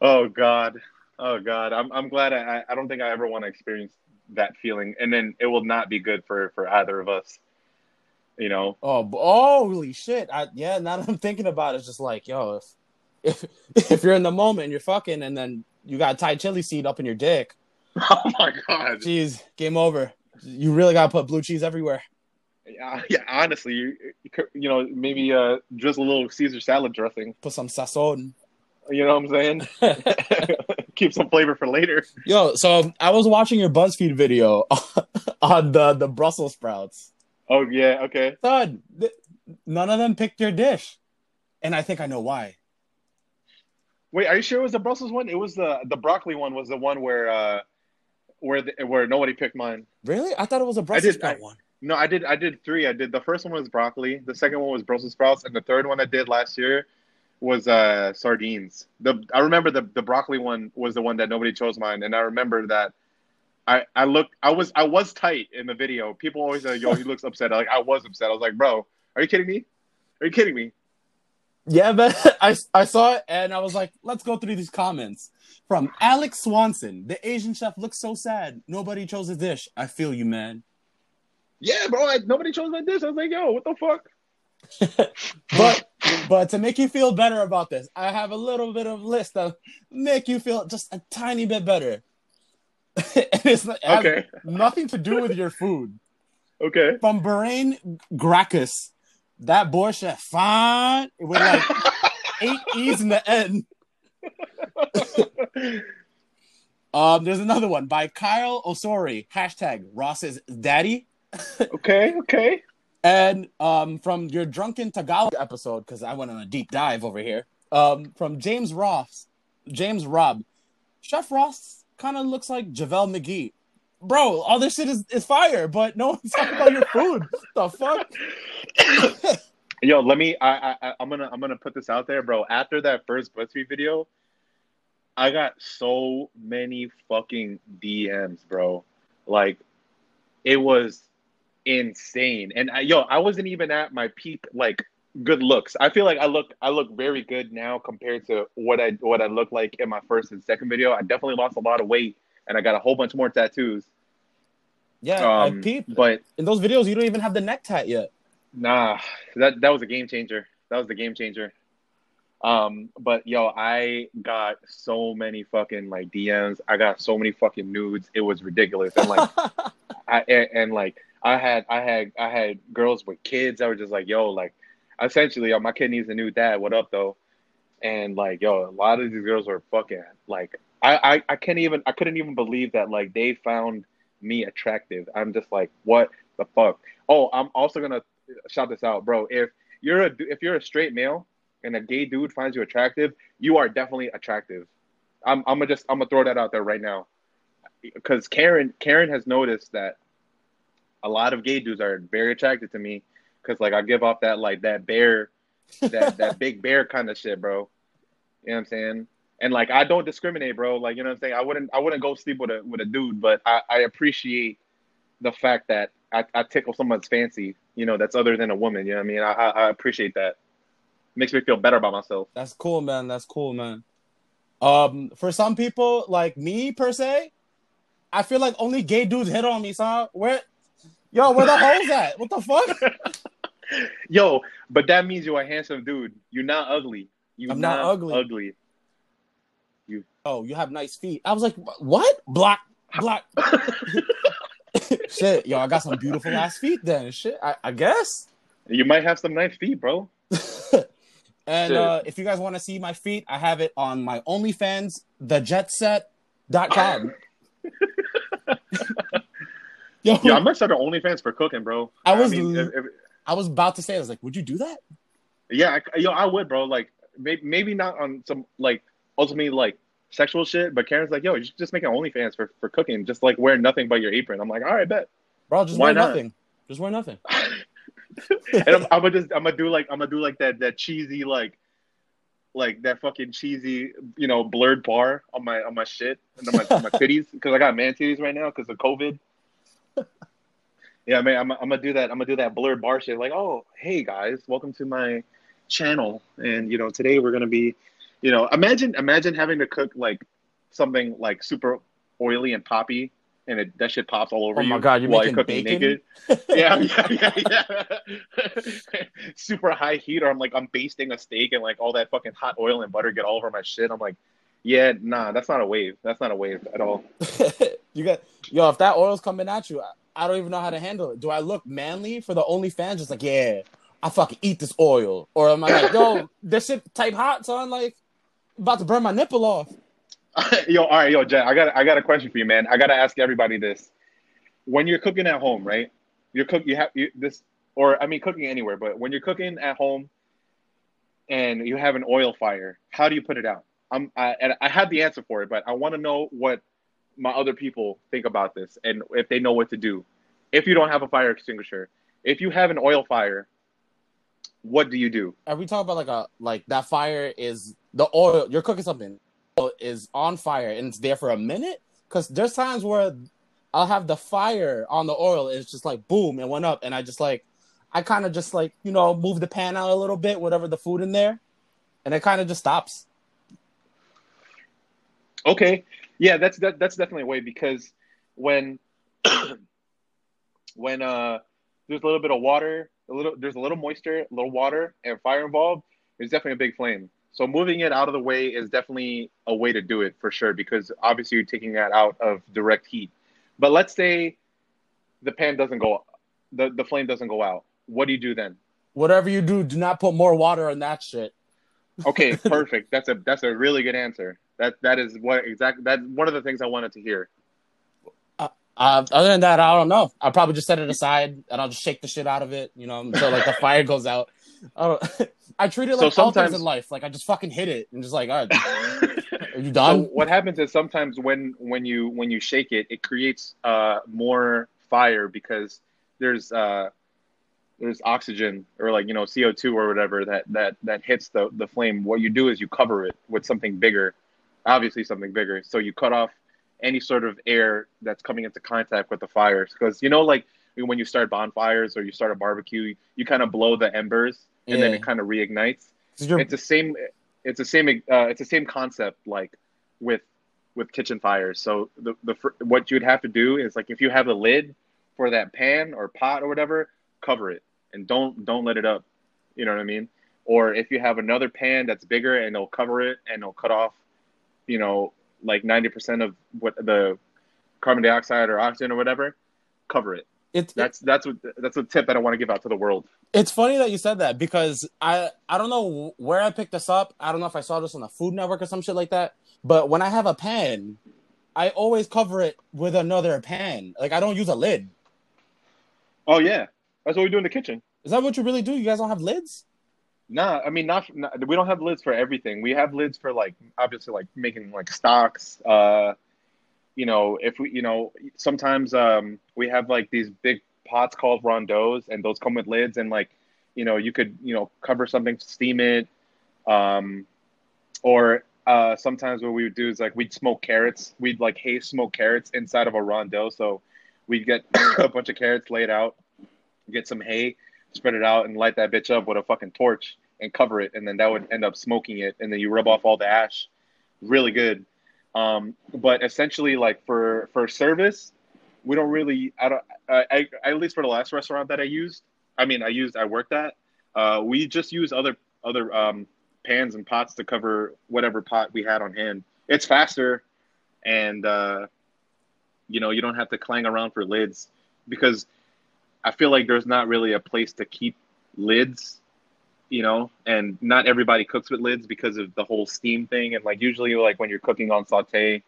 [SPEAKER 1] Oh god. Oh god. I'm I'm glad I I don't think I ever want to experience that feeling, and then it will not be good for for either of us. You know.
[SPEAKER 3] Oh, holy shit! I, yeah, now that I'm thinking about it, it's just like, yo, if if if you're in the moment and you're fucking, and then you got Thai chili seed up in your dick,
[SPEAKER 1] Oh my god.
[SPEAKER 3] jeez, game over. You really gotta put blue cheese everywhere.
[SPEAKER 1] Yeah, yeah honestly, you, you could- you know, maybe uh, just a little Caesar salad dressing.
[SPEAKER 3] Put some sazon.
[SPEAKER 1] You know what I'm saying? Keep some flavor for later.
[SPEAKER 3] Yo, so I was watching your BuzzFeed video on the the Brussels sprouts.
[SPEAKER 1] Oh yeah, okay.
[SPEAKER 3] Thud, th- none of them picked your dish, and I think I know why.
[SPEAKER 1] Wait, are you sure it was the Brussels one? It was the the broccoli one. Was the one where uh, where the, where nobody picked mine.
[SPEAKER 3] Really? I thought it was a Brussels
[SPEAKER 1] did-
[SPEAKER 3] sprout
[SPEAKER 1] I-
[SPEAKER 3] one.
[SPEAKER 1] No, I did. I did three. I did the first one was broccoli. The second one was Brussels sprouts, and the third one I did last year was uh sardines. The I remember the the broccoli one was the one that nobody chose mine, and I remember that. I, I looked I was I was tight in the video. People always say, "Yo, he looks upset." Like I was upset. I was like, "Bro, are you kidding me? Are you kidding me?"
[SPEAKER 3] Yeah, but I, I saw it and I was like, let's go through these comments. From Alex Swanson, the Asian chef looks so sad. Nobody chose a dish. I feel you, man.
[SPEAKER 1] Yeah, bro. I, nobody chose my dish. I was like, "Yo, what the fuck?"
[SPEAKER 3] But but to make you feel better about this, I have a little bit of list of make you feel just a tiny bit better. and it's not,
[SPEAKER 1] Okay.
[SPEAKER 3] nothing to do with your food.
[SPEAKER 1] Okay.
[SPEAKER 3] From Bahrain Gracchus, that borscht fine with like eight E's in the end. Um, there's another one by Kyle Osori, hashtag Ross's daddy.
[SPEAKER 1] okay. Okay.
[SPEAKER 3] And um, from your drunken Tagalog episode, because I went on a deep dive over here. Um, from James Ross, James Robb, Chef Ross kind of looks like JaVale McGee. Bro, all this shit is, is fire, but no one's talking about your food. the fuck?
[SPEAKER 1] Yo, let me. I, I, I'm gonna, I'm gonna put this out there, bro. After that first BuzzFeed video, I got so many fucking DMs, bro. Like, it was insane. And I, yo, I wasn't even at my peak, like good looks. I feel like I look, I look very good now compared to what I what I looked like in my first and second video. I definitely lost a lot of weight, and I got a whole bunch more tattoos.
[SPEAKER 3] Yeah, I
[SPEAKER 1] Um,
[SPEAKER 3] peeped.
[SPEAKER 1] but
[SPEAKER 3] In those videos, you don't even have the neck tat yet.
[SPEAKER 1] Nah, that that was a game changer. That was the game changer. Um, but yo, I got so many fucking like DMs. I got so many fucking nudes. It was ridiculous. And like, I and, and like I had I had I had girls with kids that were just like, yo, like, essentially, yo, my kid needs a new dad. What up though? And like, yo, a lot of these girls were fucking like, I I, I can't even I couldn't even believe that like they found me attractive. I'm just like, what the fuck? Oh, I'm also gonna shout this out, bro. If you're a if you're a straight male and a gay dude finds you attractive, you are definitely attractive. I'm I'm gonna just I'm gonna throw that out there right now, because Karen Karen has noticed that a lot of gay dudes are very attracted to me because like I give off that like that bear, that that big bear kind of shit, bro. You know what I'm saying? And like I don't discriminate, bro. Like you know what I'm saying? I wouldn't I wouldn't go sleep with a with a dude, but I, I appreciate the fact that I, I tickle someone's fancy, you know, that's other than a woman. You know what I mean? I, I, I appreciate that. Makes me feel better about myself.
[SPEAKER 3] That's cool, man. That's cool, man. Um, for some people, like me per se, I feel like only gay dudes hit on me, son. Where, yo, where the hoes at? What the fuck?
[SPEAKER 1] Yo, but that means you're a handsome dude. You're not ugly. You're
[SPEAKER 3] I'm not ugly.
[SPEAKER 1] Ugly.
[SPEAKER 3] Oh, you have nice feet. I was like, what? Block, block. Shit, yo, I got some beautiful ass feet. Then shit, I, I guess.
[SPEAKER 1] You might have some nice feet, bro.
[SPEAKER 3] And uh, if you guys want to see my feet, I have it on my OnlyFans, thejetset.com. Yo,
[SPEAKER 1] Yeah, I might start an OnlyFans for cooking, bro.
[SPEAKER 3] I was-
[SPEAKER 1] mean, if- if-
[SPEAKER 3] I was about to say, I was like, would you do that?
[SPEAKER 1] yeah, I, yo, I would, bro. Like, maybe, maybe not on some like ultimately like sexual shit, but Karen's like, yo, you should just make an OnlyFans for for cooking, just like wear nothing but your apron. I'm like, all right, bet.
[SPEAKER 3] Bro, just
[SPEAKER 1] Why
[SPEAKER 3] wear
[SPEAKER 1] not?
[SPEAKER 3] nothing. Just wear nothing.
[SPEAKER 1] and I'm, I'm gonna just I'm gonna do like I'm gonna do like that that cheesy like like that fucking cheesy you know blurred bar on my on my shit and on my, on my titties because I got man titties right now because of COVID. Yeah, man, I'm, I'm gonna do that. I'm gonna do that blurred bar shit. Like, oh, hey guys, welcome to my channel, and you know today we're gonna be, you know, imagine imagine having to cook like something like super oily and poppy, and it, that shit pops all over
[SPEAKER 3] Oh
[SPEAKER 1] you.
[SPEAKER 3] my God, you're
[SPEAKER 1] while
[SPEAKER 3] making
[SPEAKER 1] cooking
[SPEAKER 3] bacon?
[SPEAKER 1] naked. yeah, yeah, yeah, yeah. super high heat, or I'm like I'm basting a steak and like all that fucking hot oil and butter get all over my shit. I'm like, yeah, nah, that's not a wave. That's not a wave at all.
[SPEAKER 3] you got yo, if that oil's coming at you, I, I don't even know how to handle it. Do I look manly for the OnlyFans? Just like, yeah, I fucking eat this oil, or am I like, yo, this shit type hot, son? Like, about to burn my nipple off.
[SPEAKER 1] yo, all right, yo, Jen, I got I got a question for you, man. I gotta ask everybody this: when you're cooking at home, right? You're cook you have you, this, or I mean, cooking anywhere, but when you're cooking at home and you have an oil fire, how do you put it out? I'm I, and I have the answer for it, but I want to know what my other people think about this and if they know what to do. If you don't have a fire extinguisher, if you have an oil fire, what do you do?
[SPEAKER 3] Are we talking about like a like that fire is the oil? You're cooking something is on fire and it's there for a minute. Because there's times where I'll have the fire on the oil. And it's just like boom, it went up, and I just like I kind of just like you know move the pan out a little bit, whatever the food in there, and it kind of just stops.
[SPEAKER 1] Okay, yeah, that's that, that's definitely a way because when when uh there's a little bit of water, a little there's a little moisture, a little water, and fire involved, there's definitely a big flame. So moving it out of the way is definitely a way to do it for sure because obviously you're taking that out of direct heat. But let's say the pan doesn't go, the the flame doesn't go out. What do you do then?
[SPEAKER 3] Whatever you do, do not put more water on that shit.
[SPEAKER 1] Okay, perfect. That's a that's a really good answer. That that is what exactly that's one of the things I wanted to hear.
[SPEAKER 3] Uh, other than that, I don't know. I'll probably just set it aside and I'll just shake the shit out of it, you know, until like the fire goes out. I, don't, I treat it
[SPEAKER 1] So
[SPEAKER 3] like all things
[SPEAKER 1] sometimes-
[SPEAKER 3] in life. Like I just fucking hit it and just like, all right, are you
[SPEAKER 1] So
[SPEAKER 3] done?
[SPEAKER 1] what happens is sometimes when when you when you shake it, it creates uh, more fire because there's uh, there's oxygen or like you know CO two or whatever that that that hits the the flame. What you do is you cover it with something bigger. obviously something bigger. So you cut off any sort of air that's coming into contact with the fires because you know like when you start bonfires or you start a barbecue, you, kind of blow the embers and then it kind of reignites. It's the same. It's the same. Uh, it's the same concept like with with kitchen fires. So the the what you'd have to do is like if you have a lid for that pan or pot or whatever, cover it and don't don't let it up. You know what I mean? Or if you have another pan that's bigger and it'll cover it and it'll cut off, you know, like ninety percent of what the carbon dioxide or oxygen or whatever, cover it.
[SPEAKER 3] It's
[SPEAKER 1] That's that's what that's a tip that I want to give out to the world.
[SPEAKER 3] It's funny that you said that because I I don't know where I picked this up. I don't know if I saw this on the Food Network or some shit like that. But when I have a pan, I always cover it with another pan. Like I don't use a lid.
[SPEAKER 1] Oh yeah, that's what we do in the kitchen.
[SPEAKER 3] Is that what you really do? You guys don't have lids?
[SPEAKER 1] Nah, I mean not, not. We don't have lids for everything. We have lids for like obviously like making like stocks. Uh, you know, if we, you know, sometimes um we have like these big pots called rondeaus, and those come with lids, and like, you know, you could you know cover something, steam it, um, or uh sometimes what we would do is like we'd smoke carrots. We'd like hay smoke carrots inside of a rondeau, so we'd get a bunch of carrots laid out, get some hay, spread it out, and light that bitch up with a fucking torch and cover it, and then that would end up smoking it, and then you rub off all the ash. Really good. Um, but essentially, like for for service, we don't really. I don't. I, I at least for the last restaurant that I used, I mean, I used I worked at. Uh, we just use other other um, pans and pots to cover whatever pot we had on hand. It's faster, and uh, you know you don't have to clang around for lids because I feel like there's not really a place to keep lids, you know, and not everybody cooks with lids because of the whole steam thing. And like usually, like when you're cooking on saute,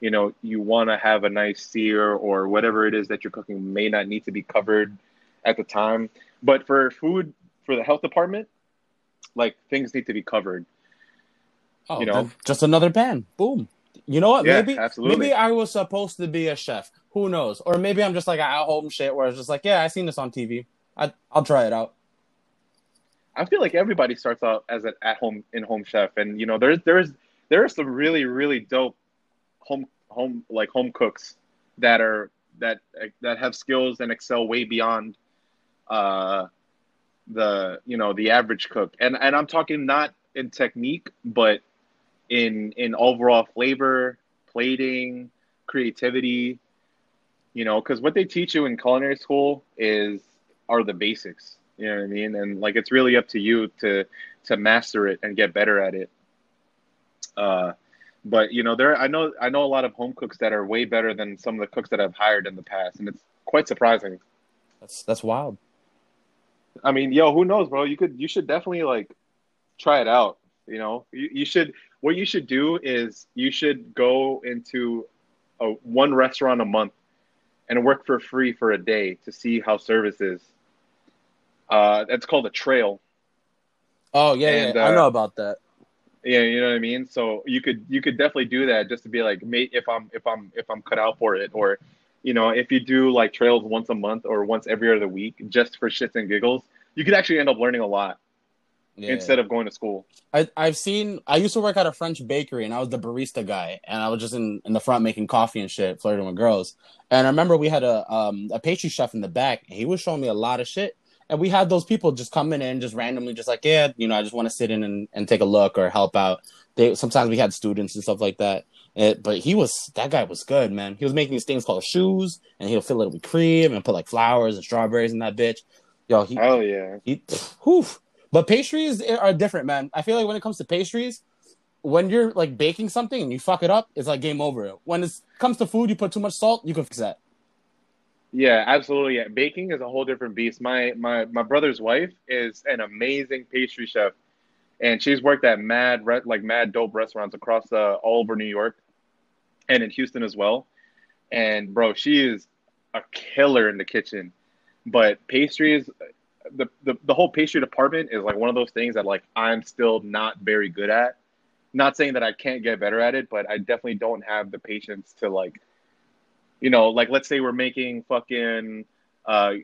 [SPEAKER 1] you know, you want to have a nice sear or whatever it is that you're cooking may not need to be covered at the time. But for food, for the health department, like things need to be covered.
[SPEAKER 3] Oh,
[SPEAKER 1] You know?
[SPEAKER 3] just another pan. Boom. You know what?
[SPEAKER 1] Yeah,
[SPEAKER 3] maybe
[SPEAKER 1] absolutely.
[SPEAKER 3] maybe I was supposed to be a chef. Who knows? Or maybe I'm just like at home shit where it's just like, yeah, I seen this on TV. I I'll try it out.
[SPEAKER 1] I feel like everybody starts out as an at-home in-home chef, and you know, there's there's there are some really really dope home home like home cooks that are that that have skills and excel way beyond uh the you know the average cook, and and I'm talking not in technique, but in in overall flavor, plating, creativity. You know, because what they teach you in culinary school is are the basics. You know what I mean? And like it's really up to you to to master it and get better at it. Uh, but you know, there I know I know a lot of home cooks that are way better than some of the cooks that I've hired in the past, and it's quite surprising.
[SPEAKER 3] That's that's wild.
[SPEAKER 1] I mean, yo, who knows, bro? You could you should definitely like try it out. You know, you, you should what you should do is you should go into a one restaurant a month and work for free for a day to see how service is. Uh, that's called a trail.
[SPEAKER 3] Oh yeah,
[SPEAKER 1] And,
[SPEAKER 3] yeah. I
[SPEAKER 1] uh,
[SPEAKER 3] know about that.
[SPEAKER 1] Yeah, you know what I mean. So you could you could definitely do that just to be like, mate, if I'm if I'm if I'm cut out for it, or you know, if you do like trails once a month or once every other week, just for shits and giggles, you could actually end up learning a lot
[SPEAKER 3] Yeah.
[SPEAKER 1] instead of going to school.
[SPEAKER 3] I, I've seen. I used to work at a French bakery, and I was the barista guy, and I was just in, in the front making coffee and shit, flirting with girls. And I remember we had a um a pastry chef in the back. And he was showing me a lot of shit, and we had those people just coming in, just randomly, just like, yeah, you know, I just want to sit in and, and take a look or help out. They sometimes we had students and stuff like that. It, but he was that guy was good, man. He was making these things called shoes, and he'll fill it with cream and put like flowers and strawberries in that bitch. Yo, he
[SPEAKER 1] Oh yeah,
[SPEAKER 3] he, whew. But pastries are different, man. I feel like when it comes to pastries, when you're like baking something and you fuck it up, it's like game over. When it comes to food, you put too much salt, you can fix that.
[SPEAKER 1] Yeah, absolutely. Yeah, baking is a whole different beast. My my my brother's wife is an amazing pastry chef, and she's worked at mad like mad dope restaurants across uh, all over New York, and in Houston as well. And bro, she is a killer in the kitchen. But pastries, the, the the whole pastry department is like one of those things that like I'm still not very good at. Not saying that I can't get better at it, but I definitely don't have the patience to like, you know, like let's say we're making fucking uh,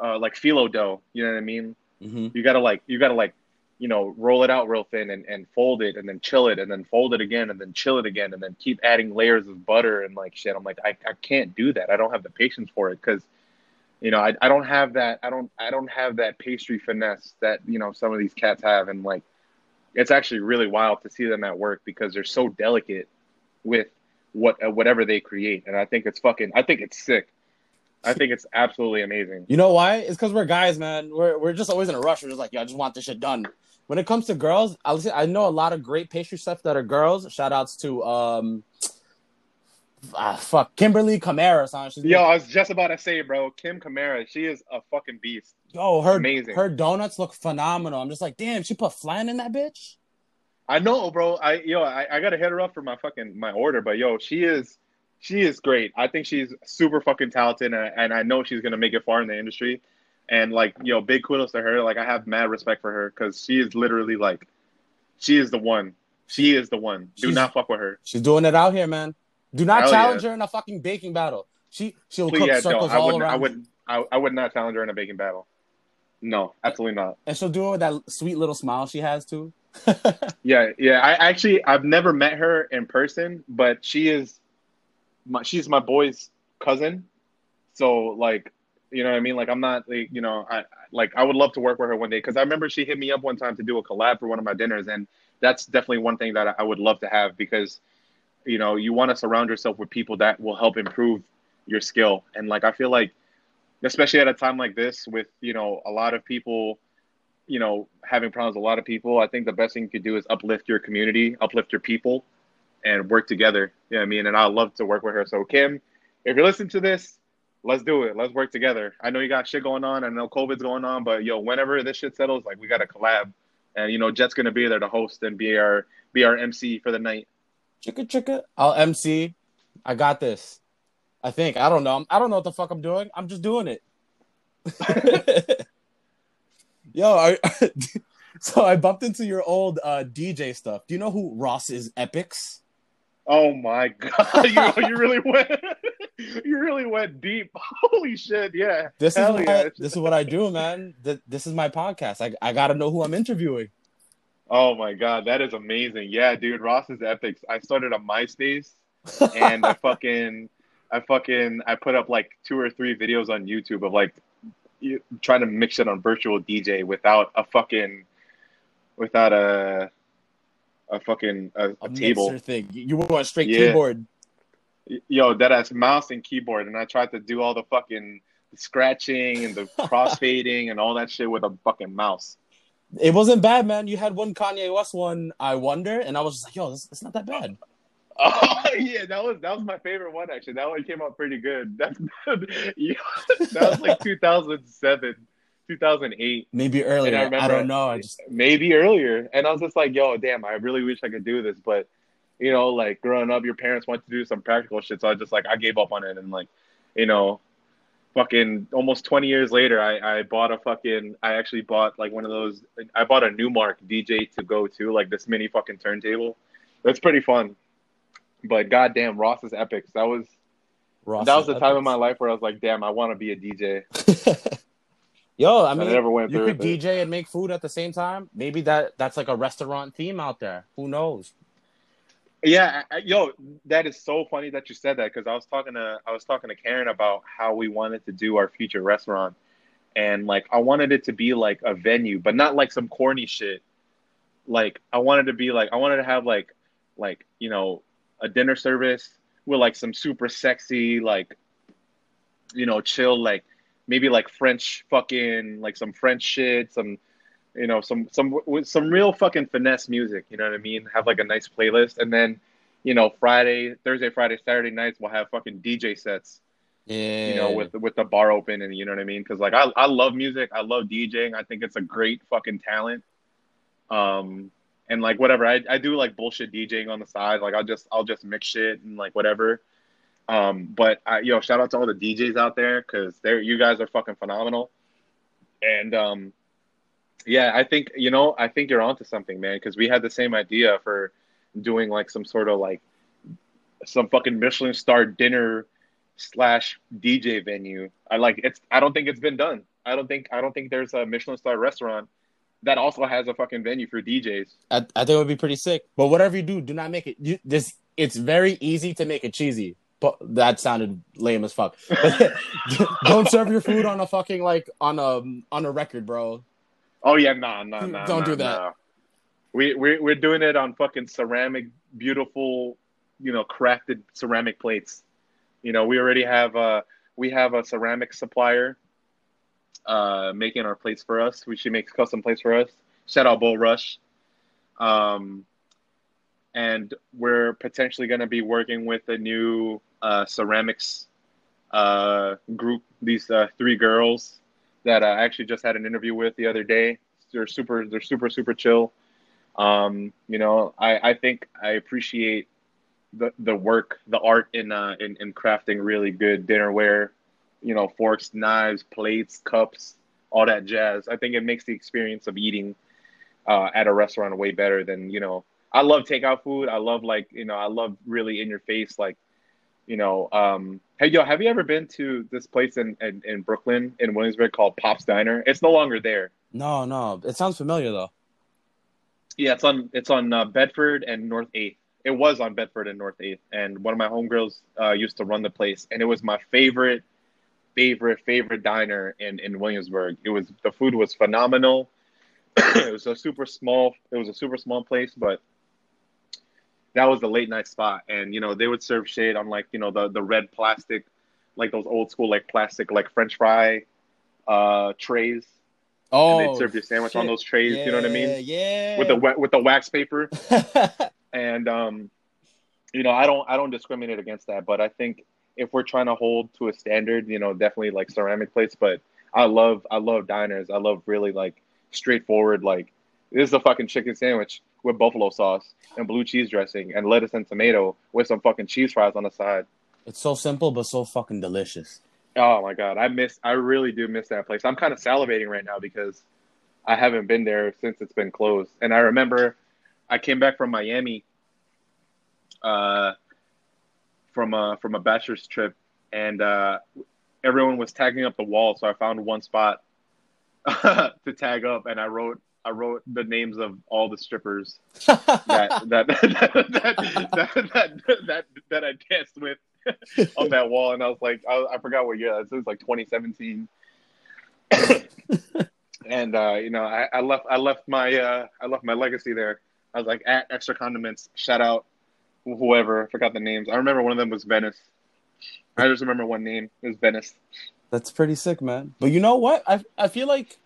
[SPEAKER 1] uh like phyllo dough. You know what I mean?
[SPEAKER 3] hmm
[SPEAKER 1] You gotta like you gotta like you know, roll it out real thin and, and fold it and then chill it and then fold it again and then chill it again and then keep adding layers of butter and like shit. I'm like, I, I can't do that. I don't have the patience for it because, you know, I, I don't have that. I don't I don't have that pastry finesse that you know some of these cats have and like, it's actually really wild to see them at work because they're so delicate with what uh, whatever they create and I think it's fucking I think it's sick. I think it's absolutely amazing.
[SPEAKER 3] You know why? It's because we're guys, man. We're we're just always in a rush. We're just like, yo, I just want this shit done. When it comes to girls, I I know a lot of great pastry stuff that are girls. Shout outs to um, ah, fuck Kimberly Camara. Son. She's
[SPEAKER 1] Yo, I was just about to say, bro, Kim Kamara, she is a fucking beast.
[SPEAKER 3] yo, her
[SPEAKER 1] amazing.
[SPEAKER 3] her donuts look phenomenal. I'm just like, damn, she put flan in that bitch.
[SPEAKER 1] I know, bro. I yo, I, I gotta hit her up for my fucking my order, but yo, she is she is great. I think she's super fucking talented, and, and I know she's gonna make it far in the industry. And like, yo, big kudos to her. Like, I have mad respect for her because she is literally like, she is the one. She is the one. Do
[SPEAKER 3] She's-
[SPEAKER 1] not fuck with her.
[SPEAKER 3] She's doing it out here, man. Do not
[SPEAKER 1] Hell
[SPEAKER 3] challenge
[SPEAKER 1] yeah.
[SPEAKER 3] her in a fucking baking battle. She she'll
[SPEAKER 1] Please,
[SPEAKER 3] cook
[SPEAKER 1] yeah, no,
[SPEAKER 3] circles
[SPEAKER 1] I
[SPEAKER 3] all
[SPEAKER 1] wouldn't.
[SPEAKER 3] around.
[SPEAKER 1] I would. I, I would not challenge her in a baking battle. No, absolutely not.
[SPEAKER 3] And she'll do it with that sweet little smile she has too.
[SPEAKER 1] Yeah, yeah. I actually I've never met her in person, but she is my she's my boy's cousin. So like, you know what I mean? Like I'm not like, you know, I like I would love to work with her one day cuz I remember she hit me up one time to do a collab for one of my dinners and that's definitely one thing that I would love to have because you know, you want to surround yourself with people that will help improve your skill. And like I feel like especially at a time like this with, you know, a lot of people you know, having problems with a lot of people, I think the best thing you could do is uplift your community, uplift your people, and work together. You know what I mean? And I love to work with her. So, Kim, if you're listening to this, let's do it. Let's work together. I know you got shit going on. I know COVID's going on, but yo, whenever this shit settles, like we got to collab. And you know, Jet's gonna be there to host and be our be our MC for the night.
[SPEAKER 3] Chicka chicka. I'll MC. I got this. I think. I don't know. I don't know what the fuck I'm doing. I'm just doing it. Yo, I, so I bumped into your old uh, DJ stuff. Do you know who Ross is? Epics.
[SPEAKER 1] Oh my god, you you really went you really went deep. Holy shit, yeah.
[SPEAKER 3] This is
[SPEAKER 1] Hell
[SPEAKER 3] what
[SPEAKER 1] yeah.
[SPEAKER 3] I, this is what I do, man. Th- This is my podcast. I I got to know who I'm interviewing.
[SPEAKER 1] Oh my god, that is amazing. Yeah, dude, Ross is epics. I started a MySpace and I fucking I fucking I put up like two or three videos on YouTube of like you, trying to mix it on virtual DJ without a fucking without a a fucking a, a
[SPEAKER 3] A
[SPEAKER 1] table.
[SPEAKER 3] thing. You went straight
[SPEAKER 1] Yeah.
[SPEAKER 3] keyboard.
[SPEAKER 1] Yo, that ass mouse and keyboard, and I tried to do all the fucking scratching and the crossfading and all that shit with a fucking mouse.
[SPEAKER 3] It wasn't bad, man. You had one Kanye West one. I wonder, and I was just like, yo, this, it's not that bad.
[SPEAKER 1] Oh yeah, that was that was my favorite one actually. That one came out pretty good. That's yeah, that was like 2007, 2008,
[SPEAKER 3] Maybe earlier.
[SPEAKER 1] I
[SPEAKER 3] I, don't know. I just
[SPEAKER 1] maybe earlier. And I was just like, yo, damn, I really wish I could do this, but you know, like growing up, your parents want to do some practical shit, so I just like I gave up on it, and like, you know, fucking almost 20 years later, I I bought a fucking I actually bought like one of those. I bought a Numark DJ to go to like this mini fucking turntable. That's pretty fun. But goddamn, Ross's epics. That was
[SPEAKER 3] Ross
[SPEAKER 1] that was the time in my life where I was like, damn, I want to be a DJ.
[SPEAKER 3] Yo, I
[SPEAKER 1] I
[SPEAKER 3] mean,
[SPEAKER 1] never went
[SPEAKER 3] you
[SPEAKER 1] through
[SPEAKER 3] could
[SPEAKER 1] it.
[SPEAKER 3] DJ and make food at the same time. Maybe that that's like a restaurant theme out there. Who knows?
[SPEAKER 1] Yeah, I, I- yo, that is so funny that you said that because I was talking to I was talking to Karen about how we wanted to do our future restaurant, and like I wanted it to be like a venue, but not like some corny shit. Like I wanted to be like I wanted to have like like you know a dinner service with like some super sexy like you know chill like maybe like French fucking like some French shit some you know some some with some real fucking finesse music you know what i mean? Have like a nice playlist. And then you know friday thursday friday saturday nights we'll have fucking dj sets
[SPEAKER 3] Yeah,
[SPEAKER 1] you know with with the bar open and you know what i mean? Because like I, I love music. I love djing i think it's a great fucking talent. Um and like whatever i, I do like bullshit djing on the side like i'll just i'll just mix shit and like whatever um but I, yo shout out to all the djs out there because they're you guys are fucking phenomenal and um yeah, I think you know, I think you're onto something, man. Because we had the same idea for doing like some sort of like some fucking Michelin star dinner slash DJ venue. I like it's. I don't think it's been done. I don't think. I don't think there's a Michelin star restaurant that also has a fucking venue for DJs.
[SPEAKER 3] I, I think it would be pretty sick. But whatever you do, do not make it. You, this it's very easy to make it cheesy. But that sounded lame as fuck. Don't serve your food on a fucking like on a on a record, bro.
[SPEAKER 1] Oh yeah, nah, nah, hmm, nah.
[SPEAKER 3] Don't
[SPEAKER 1] nah,
[SPEAKER 3] do that.
[SPEAKER 1] nah. We we we're doing it on fucking ceramic, beautiful, you know, crafted ceramic plates. You know, we already have a we have a ceramic supplier uh making our plates for us. She makes custom plates for us. Shout out Bull Rush. Um and we're potentially going to be working with a new uh, ceramics uh, group. These uh, three girls that I actually just had an interview with the other day. They're super. They're super super chill. Um, you know, I, I think I appreciate the the work, the art in uh in, in crafting really good dinnerware. You know, forks, knives, plates, cups, all that jazz. I think it makes the experience of eating uh, at a restaurant way better than you know I love takeout food. I love like you know I love really in your face like you know um hey yo have you ever been to this place in, in in Brooklyn in Williamsburg called Pop's Diner? It's no longer there.
[SPEAKER 3] No, no, it sounds familiar though.
[SPEAKER 1] Yeah, it's on it's on uh, Bedford and North Eighth. It was on Bedford and North Eighth, and one of my homegirls uh, used to run the place, and it was my favorite, favorite, favorite diner in in Williamsburg. It was the food was phenomenal. it was a super small. It was a super small place, but that was the late night spot. And you know they would serve shade on like you know the the red plastic, like those old school like plastic like French fry uh trays.
[SPEAKER 3] Oh,
[SPEAKER 1] and they'd serve your sandwich on those trays. You know what I mean?
[SPEAKER 3] Yeah.
[SPEAKER 1] With the with the wax paper. and um, you know, I don't I don't discriminate against that, but I think if we're trying to hold to a standard, you know, definitely like ceramic plates. But I love I love diners. I love really like straightforward. Like this is a fucking chicken sandwich with buffalo sauce and blue cheese dressing and lettuce and tomato with some fucking cheese fries on the side.
[SPEAKER 3] it's so simple but so fucking delicious.
[SPEAKER 1] Oh my god, I miss I really do miss that place. I'm kind of salivating right now because I haven't been there since it's been closed. And I remember I came back from Miami uh from a from a bachelor's trip and uh everyone was tagging up the wall, so I found one spot to tag up and I wrote I wrote the names of all the strippers that that that that that, that, that, that I danced with on that wall, and I was like, I, I forgot what year. It was like 2017. and uh, you know, I, I left I left my uh, I left my legacy there. I was like at extra condiments. Shout out whoever. I forgot the names. I remember one of them was Venice. I just remember one name. It was Venice.
[SPEAKER 3] That's pretty sick, man. But you know what? I I feel like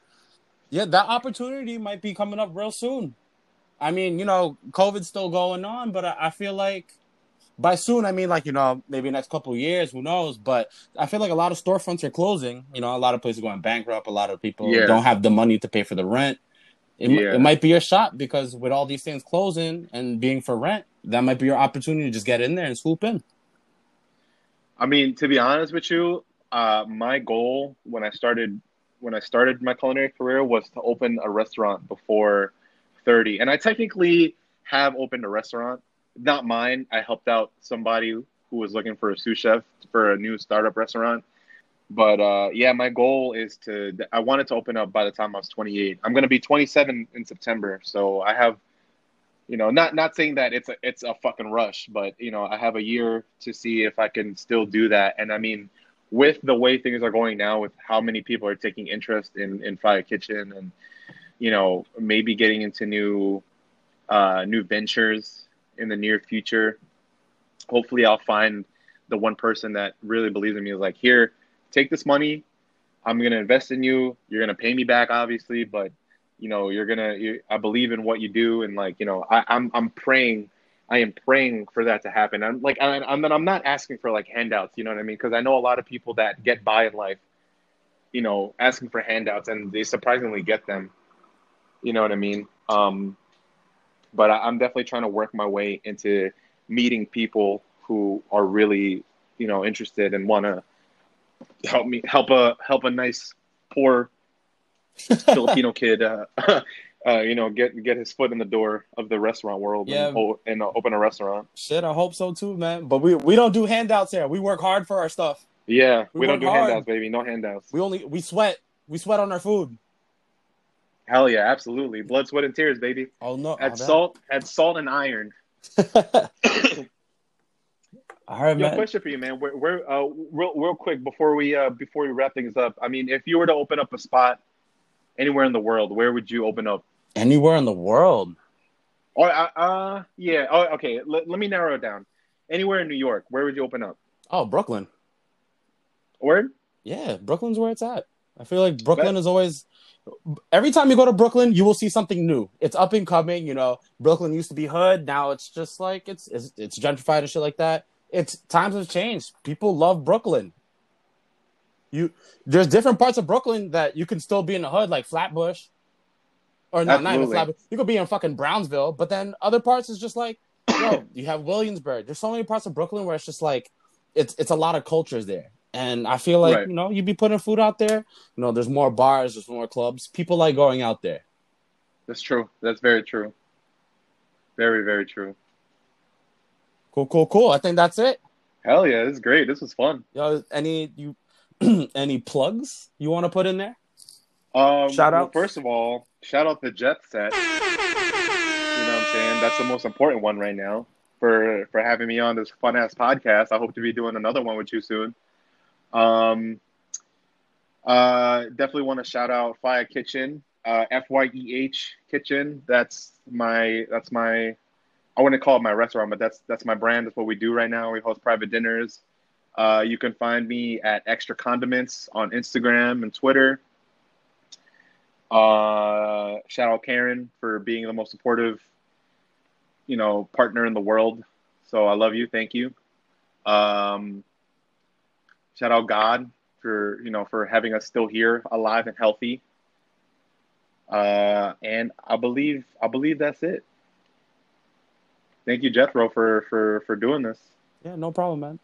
[SPEAKER 3] yeah, that opportunity might be coming up real soon. I mean, you know, COVID's still going on, but I, I feel like by soon I mean like, you know, maybe next couple of years, who knows? But I feel like a lot of storefronts are closing. You know, a lot of places are going bankrupt, a lot of people
[SPEAKER 1] Yeah.
[SPEAKER 3] don't have the money to pay for the rent. It,
[SPEAKER 1] Yeah.
[SPEAKER 3] it might be your shot because with all these things closing and being for rent, that might be your opportunity to just get in there and swoop in.
[SPEAKER 1] I mean, to be honest with you, uh, my goal when I started when I started my culinary career was to open a restaurant before 30. And I technically have opened a restaurant, not mine. I helped out somebody who was looking for a sous chef for a new startup restaurant. But uh, yeah, my goal is to I wanted to open up by the time I was 28. I'm to be 27 in September, so I have you know, not not saying that it's a it's a fucking rush, but you know, I have a year to see if I can still do that. And I mean, with the way things are going now, with how many people are taking interest in in Fire Kitchen, and you know, maybe getting into new uh, new ventures in the near future. Hopefully, I'll find the one person that really believes in me. Is like, here, take this money. I'm gonna invest in you. You're gonna pay me back, obviously, but you know you're gonna you, i believe in what you do and like you know I, i'm i'm praying i am praying for that to happen i'm like I, i'm i'm not asking for like handouts you know what i mean because i know a lot of people that get by in life you know asking for handouts and they surprisingly get them you know what i mean um but I, i'm definitely trying to work my way into meeting people who are really you know interested and want to help me help a help a nice poor Filipino kid, uh, uh, you know, get get his foot in the door of the restaurant world
[SPEAKER 3] Yeah.
[SPEAKER 1] and, and uh, open a restaurant.
[SPEAKER 3] Shit, I hope so too, man. But we we don't do handouts here. We work hard for our stuff.
[SPEAKER 1] Yeah,
[SPEAKER 3] We
[SPEAKER 1] we, don't do
[SPEAKER 3] hard.
[SPEAKER 1] handouts, baby. No handouts.
[SPEAKER 3] We only we sweat. We sweat on our food.
[SPEAKER 1] Hell yeah, absolutely. Blood, sweat, and tears, baby.
[SPEAKER 3] Oh no,
[SPEAKER 1] Add
[SPEAKER 3] oh,
[SPEAKER 1] salt, add salt and iron.
[SPEAKER 3] All right,
[SPEAKER 1] Yo,
[SPEAKER 3] man.
[SPEAKER 1] question for you, man. Where, where uh, real, real quick before we uh, before we wrap things up. I mean, if you were to open up a spot anywhere in the world, where would you open up?
[SPEAKER 3] Anywhere in the world.
[SPEAKER 1] Or uh, uh yeah. Oh, okay. Let, let me narrow it down. Anywhere in New York, where would you open up?
[SPEAKER 3] Oh, Brooklyn.
[SPEAKER 1] Word?
[SPEAKER 3] Yeah, Brooklyn's where it's at. I feel like Brooklyn
[SPEAKER 1] Bet.
[SPEAKER 3] is always. Every time you go to Brooklyn, you will see something new. It's up and coming. You know, Brooklyn used to be hood. Now it's just like it's it's, it's gentrified and shit like that. It's times have changed. People love Brooklyn. You there's different parts of Brooklyn that you can still be in the hood, like Flatbush, or not, not even Flatbush. You could be in fucking Brownsville, but then other parts is just like, yo, you have Williamsburg. There's so many parts of Brooklyn where it's just like, it's it's a lot of cultures there, and I feel like
[SPEAKER 1] Right.
[SPEAKER 3] you know you'd be putting food out there. You know, there's more bars, there's more clubs. People like going out there.
[SPEAKER 1] That's true. That's very true. Very, very true.
[SPEAKER 3] Cool, cool, cool. I think that's it.
[SPEAKER 1] Hell yeah, this is great. This was fun.
[SPEAKER 3] Yo, any you any plugs you want to put in there?
[SPEAKER 1] Um,
[SPEAKER 3] Shout
[SPEAKER 1] well, first of all, shout out the Jet Set. You know what I'm saying? That's the most important one right now for for having me on this fun ass podcast. I hope to be doing another one with you soon. Um, uh, definitely want to shout out Fire Kitchen, uh, F Y E H Kitchen. That's my that's my I wouldn't call it my restaurant, but that's that's my brand. That's what we do right now. We host private dinners. Uh, you can find me at Extra Condiments on Instagram and Twitter. Uh, shout out Karen for being the most supportive, you know, partner in the world. So I love you. Thank you. Um, shout out God for you know for having us still here, alive and healthy. Uh, and I believe I believe that's it. Thank you, Jethro, for for for doing this.
[SPEAKER 3] Yeah, no problem, man.